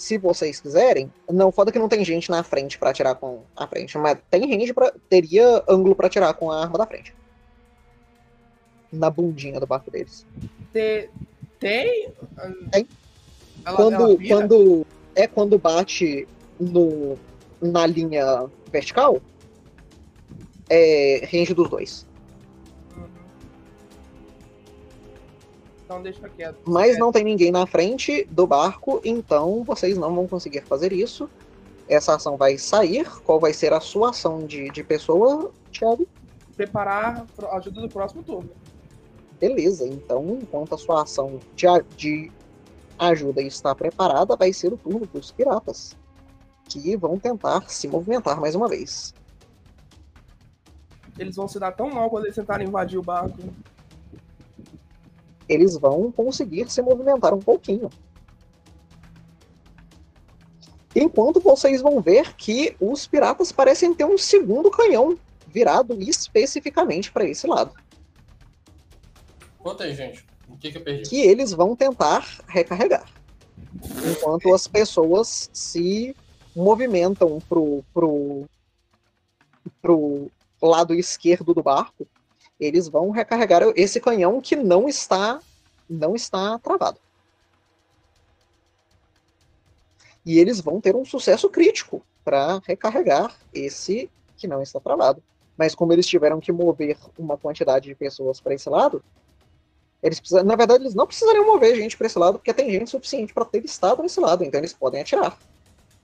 se vocês quiserem, não foda que não tem gente na frente para atirar com a frente, mas tem range para teria ângulo para atirar com a arma da frente. Na bundinha do barco deles. Te- Tem? Tem. Ela, quando, ela quando é quando bate no, na linha vertical, é range dos dois. Então deixa quieto. Mas É, não tem ninguém na frente do barco, então vocês não vão conseguir fazer isso. Essa ação vai sair. Qual vai ser a sua ação de, de pessoa, Thiago? Preparar a ajuda do próximo turno. Beleza, então enquanto a sua ação de, de ajuda está preparada, vai ser o turno dos piratas. Que vão tentar se movimentar mais uma vez. Eles vão se dar tão mal quando eles tentarem invadir o barco. Eles vão conseguir se movimentar um pouquinho. Enquanto vocês vão ver que os piratas parecem ter um segundo canhão virado especificamente para esse lado. Conta aí, gente. O que, que eu perdi? que eles vão tentar recarregar. Enquanto as pessoas se movimentam pro, pro, pro lado esquerdo do barco, eles vão recarregar esse canhão que não está não está travado. E eles vão ter um sucesso crítico para recarregar esse que não está travado. Mas como eles tiveram que mover uma quantidade de pessoas para esse lado, eles precisam, na verdade, eles não precisariam mover gente para esse lado, porque tem gente suficiente para ter estado nesse lado, então eles podem atirar.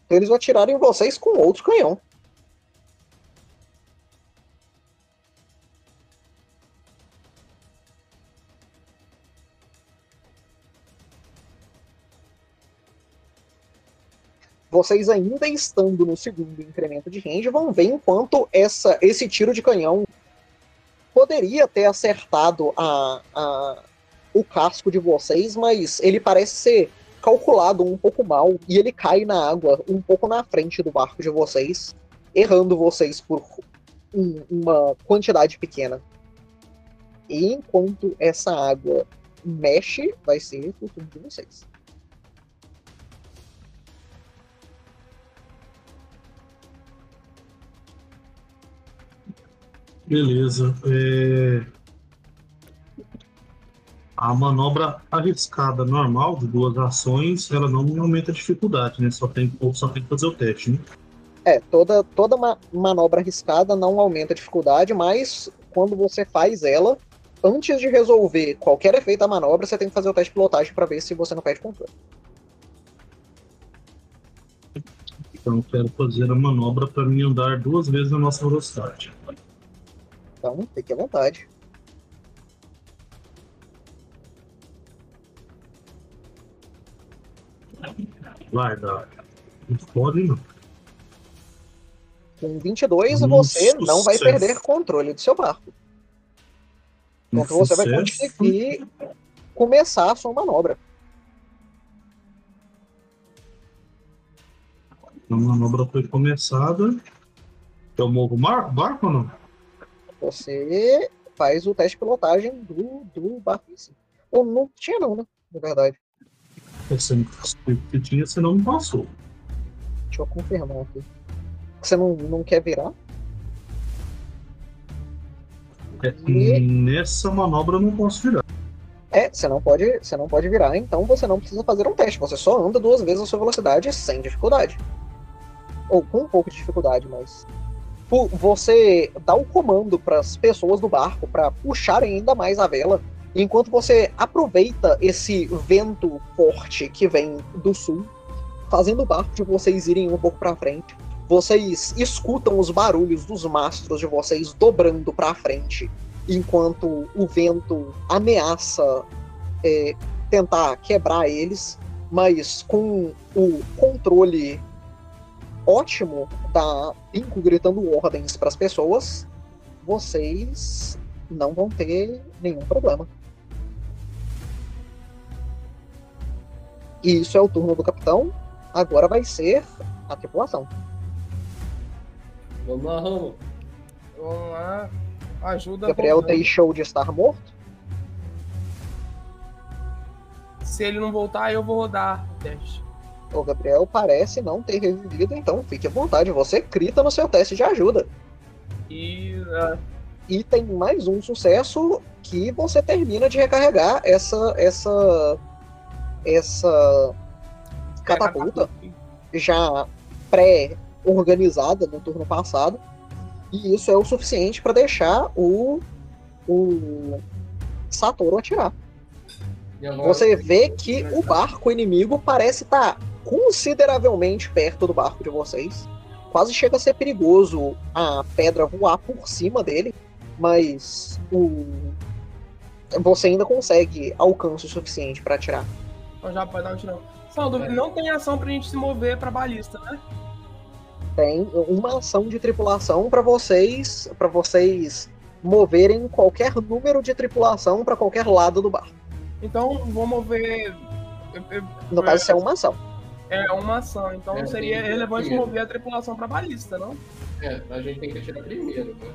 Então eles atiraram em vocês com outro canhão. Vocês ainda estando no segundo incremento de range vão ver enquanto essa, esse tiro de canhão poderia ter acertado a, a, o casco de vocês, mas ele parece ser calculado um pouco mal e ele cai na água um pouco na frente do barco de vocês, errando vocês por um, uma quantidade pequena. E enquanto essa água mexe, vai ser o turno de vocês. Beleza. É... A manobra arriscada normal de duas ações, ela não aumenta a dificuldade, né? Só tem, só tem que fazer o teste, né? É, toda, toda ma manobra arriscada não aumenta a dificuldade, mas quando você faz ela, antes de resolver qualquer efeito da manobra, você tem que fazer o teste de pilotagem para ver se você não perde controle. Então, quero fazer a manobra para mim andar duas vezes a nossa velocidade. Então, fique à vontade. Vai dar. Pode, não. Com 22, Um você não vai sucesso. perder controle do seu barco. Então você vai Sucesso. conseguir começar a sua manobra. A manobra foi começada. Eu movo o barco ou não? Você faz o teste de pilotagem do, do barco em si. Ou não tinha não, né? Na verdade. Você que tinha, você não me passou. Deixa eu confirmar aqui. Você não, não quer virar? É, E- Nessa manobra eu não posso virar. É, você não pode, você não pode virar, então você não precisa fazer um teste. Você só anda duas vezes a sua velocidade sem dificuldade. Ou com um pouco de dificuldade, mas você dá o comando para as pessoas do barco para puxarem ainda mais a vela, enquanto você aproveita esse vento forte que vem do sul, fazendo o barco de vocês irem um pouco para frente. Vocês escutam os barulhos dos mastros de vocês dobrando para frente enquanto o vento ameaça é, tentar quebrar eles, mas com o controle ótimo da Pinko gritando ordens para as pessoas, vocês não vão ter nenhum problema. E isso é o turno do capitão. Agora vai ser a tripulação. Vamos lá, Ramo. Vamos lá. Ajuda. Gabriel deixou de estar morto. Se ele não voltar, eu vou rodar o teste. O Gabriel parece não ter revivido, então fique à vontade. Você grita no seu teste de ajuda. E ah, E tem mais um sucesso que você termina de recarregar essa essa essa catapulta já pré-organizada no turno passado. E isso é o suficiente para deixar o o Satoru atirar. Você vê que o barco inimigo parece estar consideravelmente perto do barco de vocês. Quase chega a ser perigoso a pedra voar por cima dele, mas o você ainda consegue alcance o suficiente para atirar. Então já pode dar um tirão. Só dúvida, não tem ação pra gente se mover pra balista, né? Tem uma ação de tripulação para vocês, para vocês moverem qualquer número de tripulação para qualquer lado do barco. Então vou mover. eu- eu- No caso, isso é uma ação. É uma ação, então É, seria relevante tem- mover a tripulação pra balista, não? É, a gente tem que atirar primeiro. né?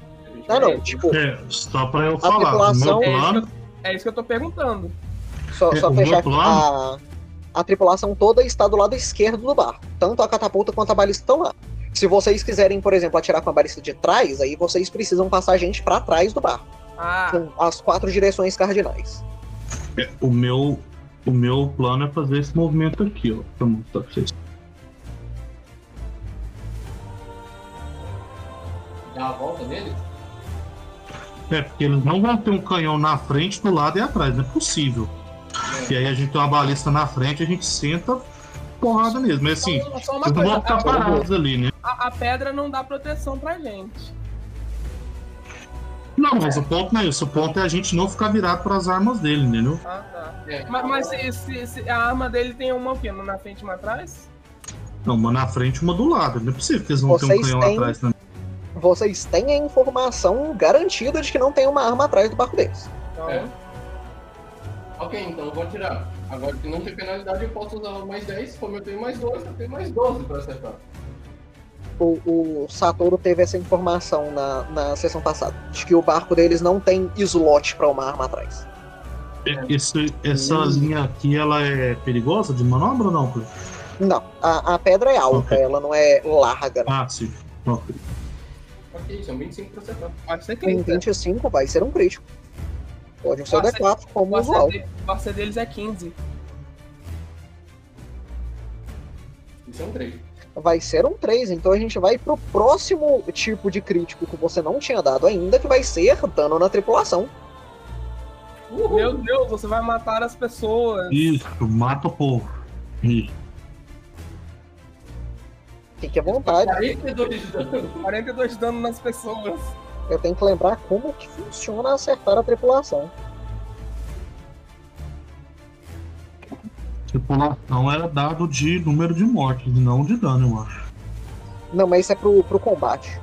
Não, não, tipo, É, só para eu falar. Tripulação- meu É isso, plano, que eu, é isso que eu tô perguntando. Só, É, só fechar plano- A, a tripulação toda está do lado esquerdo do barco. Tanto a catapulta quanto a balista estão lá. Se vocês quiserem, por exemplo, atirar com a balista de trás, aí vocês precisam passar a gente para trás do barco. Ah, Com as quatro direções cardinais. o meu, o meu plano é fazer esse movimento aqui, ó. Pra mostrar pra vocês. Dá a volta nele? É, porque eles não vão ter um canhão na frente, do lado e atrás, não é possível. E aí a gente tem uma balista na frente, a gente senta porrada mesmo. É assim, Só- só uma eles não vão ficar a- parados ali, né? A, a pedra não dá proteção pra gente. Não, mas o ponto não é isso. O ponto é a gente não ficar virado para as armas dele, entendeu? Ah, tá. É. Mas, mas se, se- se a arma dele tem uma o quê? Uma na frente e uma atrás? Não, uma na frente e uma do lado. Não é possível que eles vão ter um canhão têm- atrás também. Vocês têm a informação garantida de que não tem uma arma atrás do barco deles. Então, É. Ok, então eu vou tirar. Agora que não tem penalidade, eu posso usar mais 10. Como eu tenho mais 12, eu tenho mais 12 pra acertar. O, o Satoru teve essa informação na, na sessão passada, de que o barco deles não tem slot pra uma arma atrás. Esse, essa Hum. linha aqui, ela é perigosa de manobra ou não? Não, a, a pedra é alta, Ok. ela não é larga. Ah, sim. Ok. Ok, são 25 pra acertar. pode ser Em 30. 25 vai ser um crítico. Pode ser o Vai ser- D4, como O usual. O AC deles é 15. Isso é um 3. Vai ser um 3, então a gente vai pro próximo tipo de crítico que você não tinha dado ainda, que vai ser dano na tripulação. Meu Deus, você vai matar as pessoas. Isso, mata o povo. Isso. Fique à vontade. 42 de dano. 42 dano nas pessoas. Eu tenho que lembrar como que funciona acertar a tripulação. Tripulação era dado de número de mortes, não de dano, eu acho. Não, mas isso é pro, pro combate.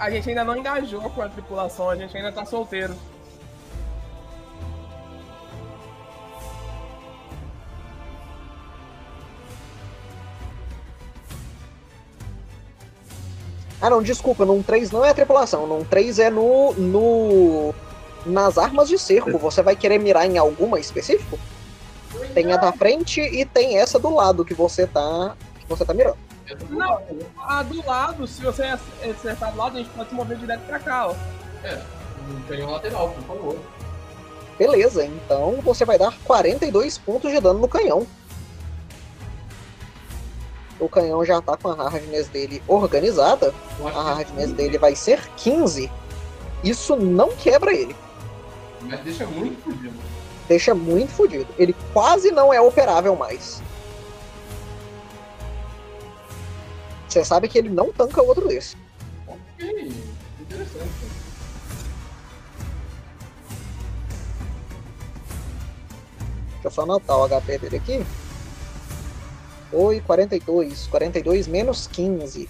A gente ainda não engajou com a tripulação, a gente ainda tá solteiro. Ah, não, desculpa, num 3 não é a tripulação, num 3 é no, no. Nas armas de cerco. Você vai querer mirar em alguma específico? Tem a da frente e tem essa do lado que você tá. que você tá mirando. Não, a do lado, se você acertar do lado, a gente pode se mover direto pra cá, ó. Um canhão lateral, por favor. Beleza, então você vai dar 42 pontos de dano no canhão. O canhão já tá com a hardness dele organizada. A que- hardness dele vai ser 15. Isso não quebra ele. Mas deixa muito fodido. Deixa muito fodido. Ele quase não é operável mais. Você sabe que ele não tanca outro desse. Ok, interessante. Deixa eu só anotar o HP dele aqui. Foi 42. 42 menos 15.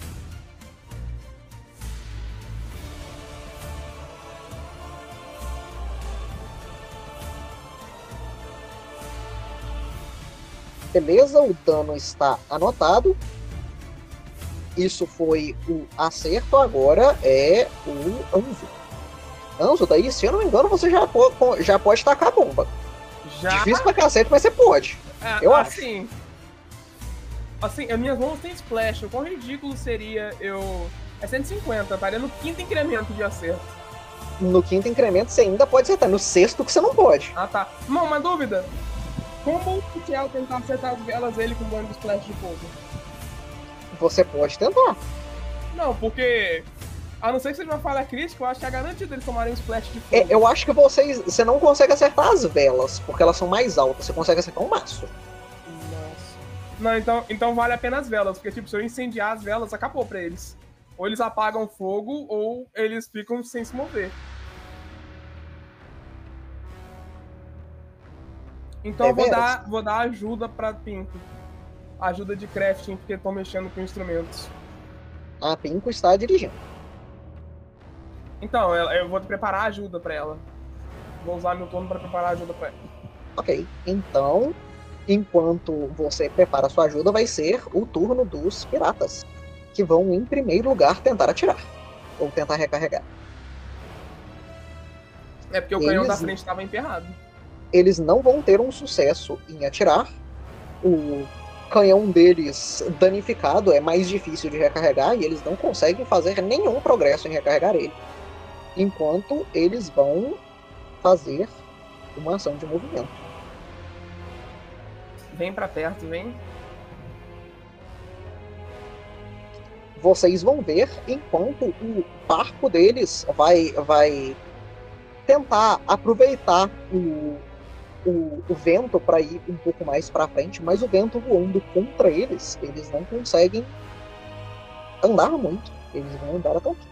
Beleza, o dano está anotado. Isso foi o acerto, agora é o Anzo. Anzo, daí, se eu não me engano, você já, po- já pode tacar a bomba. Já. Difícil pra cacete, mas você pode. É, Eu acho. assim. Assim, as minhas mãos têm splash. O quão ridículo seria eu. É 150, estaria no quinto incremento de acerto. No quinto incremento você ainda pode acertar. No sexto que você não pode. Ah tá. Não, uma dúvida. Como o Tiel tentar acertar as velas dele com o dano de splash de fogo? Você pode tentar. Não, porque. A não ser que seja uma falha crítica, eu acho que a garantia deles tomarem um splash de fogo. É, eu acho que vocês. Você não consegue acertar as velas, porque elas são mais altas. Você consegue acertar um maço. Nossa. Não, então, então vale a pena as velas, porque tipo, se eu incendiar as velas, acabou pra eles. Ou eles apagam fogo, ou eles ficam sem se mover. Então É eu vou dar, vou dar ajuda pra Pinto. Ajuda de crafting, porque estão mexendo com instrumentos. A Pinko está dirigindo. Então, eu vou preparar ajuda pra ela. Vou usar meu turno pra preparar ajuda pra ela. Ok. Então, enquanto você prepara a sua ajuda, vai ser o turno dos piratas. Que vão, em primeiro lugar, tentar atirar. Ou tentar recarregar. É porque o Eles- canhão da frente estava emperrado. Eles não vão ter um sucesso em atirar. O canhão deles danificado é mais difícil de recarregar e eles não conseguem fazer nenhum progresso em recarregar ele. Enquanto eles vão fazer uma ação de movimento. Vem pra perto, vem. vocês vão ver enquanto o barco deles vai, vai tentar aproveitar o, o, o vento para ir um pouco mais para frente, mas o vento voando contra eles, eles não conseguem andar muito. Eles vão andar até aqui.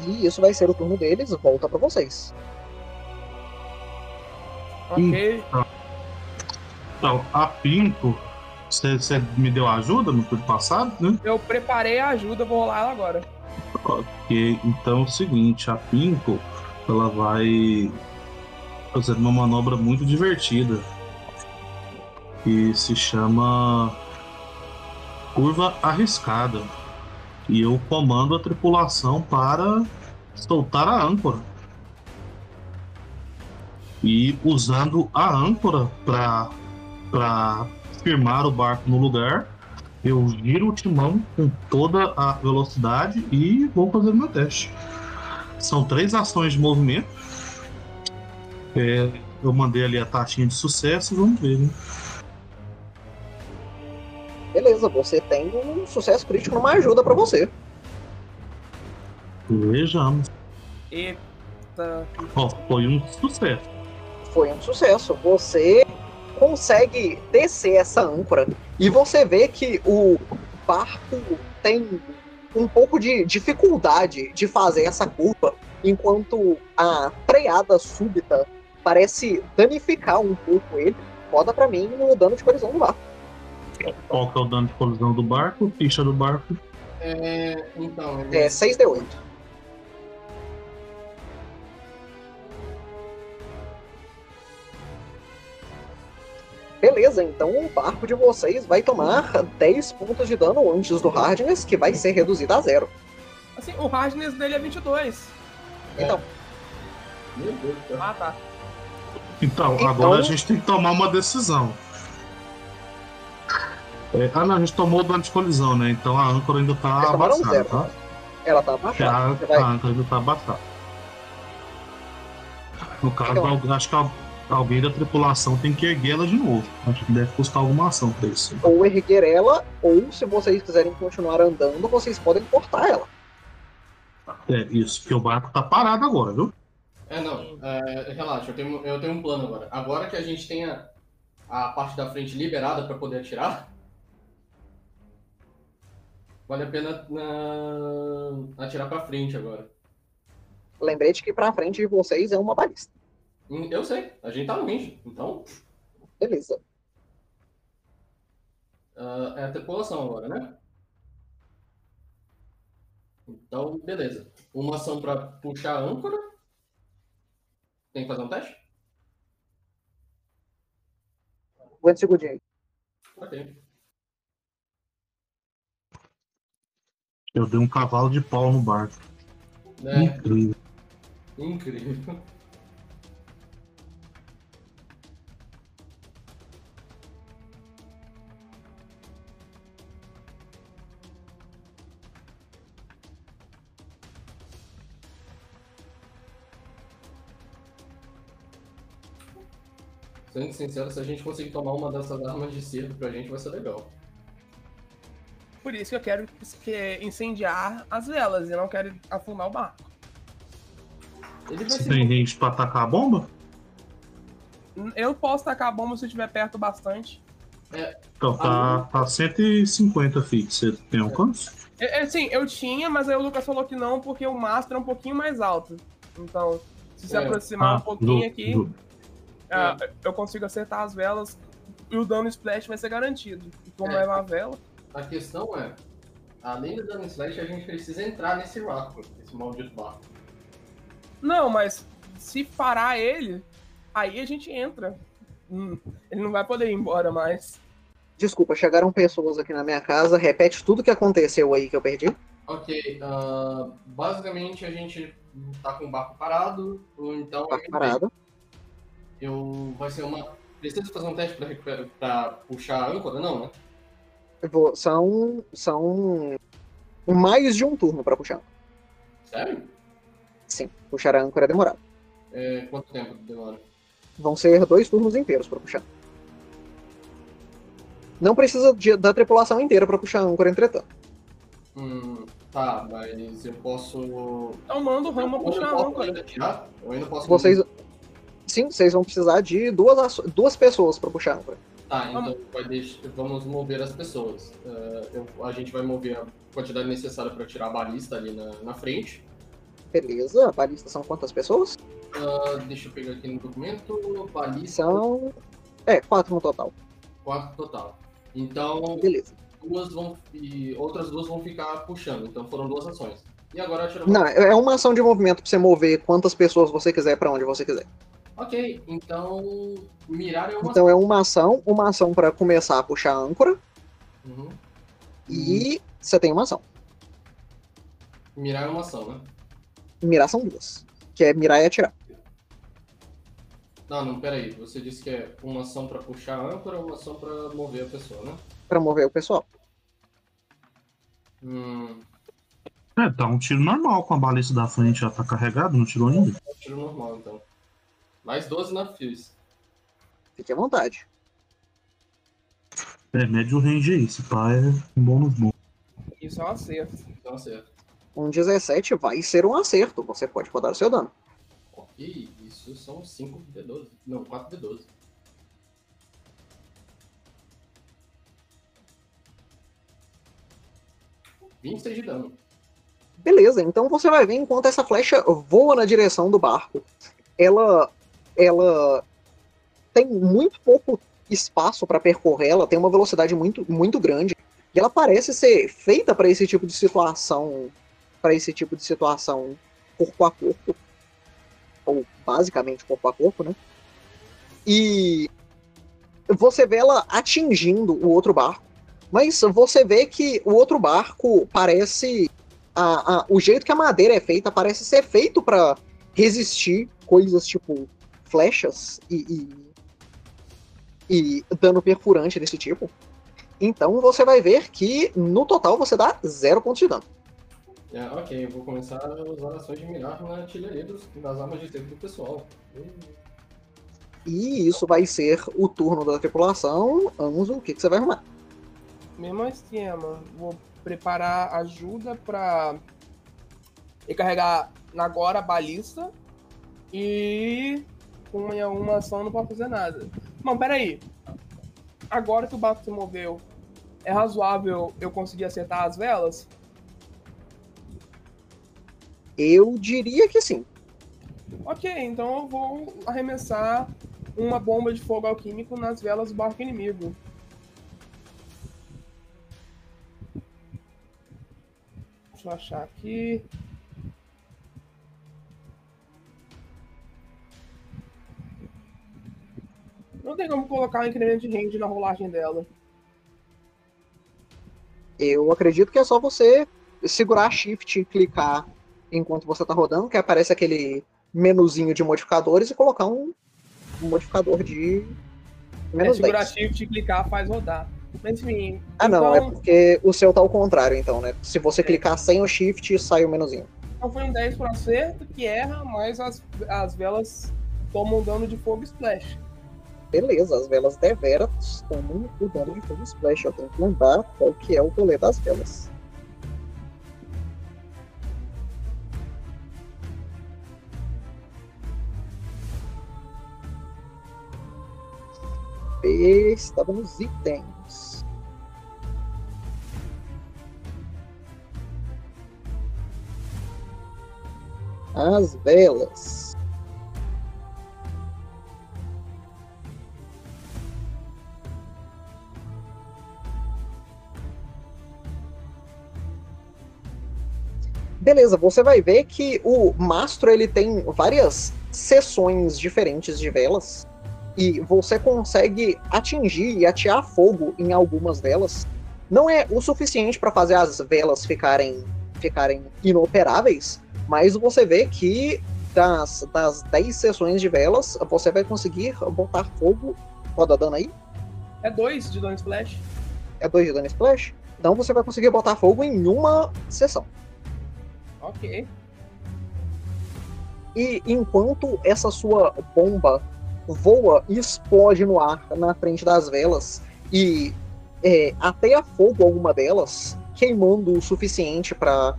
E isso vai ser o turno deles, volta para vocês. Ok. Então, a Pinto, você você me deu ajuda no turno passado, né? Eu preparei a ajuda, vou rolar ela agora. Ok, então é o seguinte, a Pinto, ela vai fazer uma manobra muito divertida. Que se chama curva arriscada. E eu comando a tripulação para soltar a âncora. E usando a âncora para firmar o barco no lugar, eu giro o timão com toda a velocidade e vou fazer o meu teste. São três ações de movimento. É, eu mandei ali a taxinha de sucesso, vamos ver, né? Beleza, você tem um sucesso crítico numa ajuda para você. Vejamos. Eita. Ó, foi um sucesso. Foi um sucesso. Você consegue descer essa âncora e você vê que o barco tem um pouco de dificuldade de fazer essa curva, enquanto a freada súbita parece danificar um pouco ele. Roda pra mim no dano de colisão do barco. Qual que é o dano de colisão do barco? Ficha do barco. É, então, É 6d8. Beleza, então o barco de vocês vai tomar 10 pontos de dano antes do Hardness, que vai ser reduzido a zero. Assim, o hardness dele é 22. Então, Meu Deus do céu. Ah, tá. Então, Então- agora a gente tem que tomar uma decisão. É, ah, não, a gente tomou o dano de colisão, né? Então a âncora ainda tá tomaram abaixada, tá? ela tá A, abaixada. A vai... âncora ainda tá abaixada. No caso, Então- acho que al- alguém da tripulação tem que erguer ela de novo. Acho que deve custar alguma ação pra isso. Ou erguer ela, ou se vocês quiserem continuar andando, vocês podem cortar ela. É, isso, porque o barco tá parado agora, viu? É, não, é, relaxa, eu tenho, eu tenho um plano agora. Agora que a gente tem a, a parte da frente liberada para poder atirar, vale a pena na- atirar para frente agora. Lembrete que pra frente de vocês é uma balista. Hum, Eu sei, a gente tá no range, então Beleza. ah, é a tripulação agora, né? Então, beleza. Uma ação para puxar a âncora. Tem que fazer um teste? Aguenta um segundinho aí. Ok. Eu dei um cavalo de pau no barco. É, Incrível. incrível. Sendo sincero, se a gente conseguir tomar uma dessas armas de cerco pra gente, vai ser legal. Por isso que eu quero que- incendiar as velas e não quero afundar o barco. Ele vai tem gente pra atacar a bomba? Eu posso tacar a bomba se eu estiver perto bastante. Então tá, tá 150 feet. Você tem alcance? É, é, sim, eu tinha, mas aí o Lucas falou que não, porque o mastro é um pouquinho mais alto. Então, se se É. aproximar um pouquinho do- aqui, do- ah, eu consigo acertar as velas e o dano splash vai ser garantido. E como É. é uma vela, A questão é, além do dano slash, a gente precisa entrar nesse barco, esse maldito barco. Não, mas se parar ele, aí a gente entra. Hum, ele não vai poder ir embora mais. Desculpa, chegaram pessoas aqui na minha casa. Repete tudo que aconteceu aí que eu perdi. Ok, ah, basicamente a gente tá com o barco parado, ou então Tá parado. Eu vai ser uma. Preciso fazer um teste pra, recuperar- pra puxar a âncora? Não, né? Eu vou- São. São. Mais de um turno pra puxar. Sério? Sim, puxar a âncora é demorado. É, quanto tempo demora? Vão ser dois turnos inteiros pra puxar. Não precisa de- da tripulação inteira pra puxar âncora, entretanto. Hum, tá, mas eu posso. Então manda o Rama puxar a âncora. ainda tirar? Eu ainda posso. Vocês. Sim, vocês vão precisar de duas, duas pessoas pra puxar âncora. Tá, então deixar, vamos mover as pessoas. Eh, eu- a gente vai mover a quantidade necessária para tirar a balista ali na, na frente. Beleza, a balista são quantas pessoas? Ah, deixa eu pegar aqui no documento. Balista, São. É, quatro no total. quatro total. Então, Beleza. duas vão. E outras duas vão ficar puxando. Então foram duas ações. E agora eu tiro Não, é uma ação de movimento pra você mover quantas pessoas você quiser pra onde você quiser. Ok, então. Mirar é uma. Então é uma ação, uma ação pra começar a puxar a âncora Uhum. e você tem uma ação. Mirar é uma ação, né? Mirar são duas. Que é mirar e atirar. Não, não, peraí. Você disse que é uma ação para puxar a âncora ou uma ação para mover a pessoa, né? Pra mover o pessoal. Hum, É, dá um tiro normal com a balista da frente já tá carregado, não tirou ainda? é um tiro normal, então. Mais 12 na Fuse. Fique à vontade. É, médio range aí, esse pá é um bônus bom. Isso é um acerto. Então acerto. Um 17 vai ser um acerto. Você pode rodar o seu dano. Ok, isso são 5 D12. Não, 4 D12. Vinte e de dano. Beleza, então você vai ver enquanto essa flecha voa na direção do barco. Ela ela tem muito pouco espaço para percorrer, ela tem uma velocidade muito muito grande e ela parece ser feita para esse tipo de situação, para esse tipo de situação corpo a corpo ou basicamente corpo a corpo, né? E você vê ela atingindo o outro barco, mas você vê que o outro barco parece a- a- o jeito que a madeira é feita parece ser feito para resistir coisas tipo flechas e, e, e dano perfurante desse tipo. Então você vai ver que no total você dá zero pontos de dano. É, ok, eu vou começar a usar ações de mirar na artilharia dos, das armas de cerco do pessoal. E isso vai ser o turno da tripulação. Anzo, o que, que você vai arrumar? Mesmo esquema. Vou preparar ajuda pra recarregar agora a balista. E com uma, ação não pode fazer nada. Bom, peraí. Agora que o barco se moveu, é razoável eu conseguir acertar as velas? Eu diria que sim. Ok, então eu vou arremessar uma bomba de fogo alquímico nas velas do barco inimigo. Deixa eu achar aqui. Não tem como colocar um incremento de range na rolagem dela. Eu acredito que é só você segurar Shift e clicar enquanto você tá rodando, que aparece aquele menuzinho de modificadores e colocar um, modificador de É, menos segurar 10. shift e clicar faz rodar. Mas enfim. Ah, não, então, é porque o seu tá ao contrário, então, né? Se você clicar sem o Shift, sai o menuzinho. então foi um 10 por acerto, que erra, mas as, as velas tomam dano de fogo splash. Beleza, as velas deveras tomam o dano de fogo splash. Eu tenho que lembrar qual que é o rolê das velas. Estava nos itens. As velas. Beleza, você vai ver que o mastro ele tem várias seções diferentes de velas e você consegue atingir e atear fogo em algumas delas. Não é o suficiente para fazer as velas ficarem, ficarem inoperáveis, mas você vê que das, das 10 seções de velas você vai conseguir botar fogo. Roda dano aí? É 2 de dano splash. É 2 de dano splash? Então você vai conseguir botar fogo em uma sessão. Ok. E enquanto essa sua bomba voa e explode no ar na frente das velas e é, ateia fogo alguma delas, queimando o suficiente para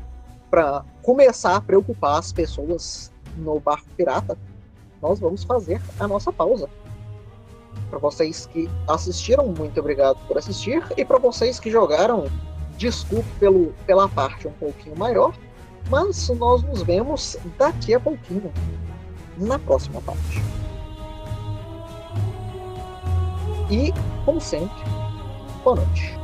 começar a preocupar as pessoas no barco pirata, nós vamos fazer a nossa pausa. Para vocês que assistiram, muito obrigado por assistir. E para vocês que jogaram, desculpe pelo, pela parte um pouquinho maior. Mas nós nos vemos daqui a pouquinho, na próxima parte. E, como sempre, boa noite.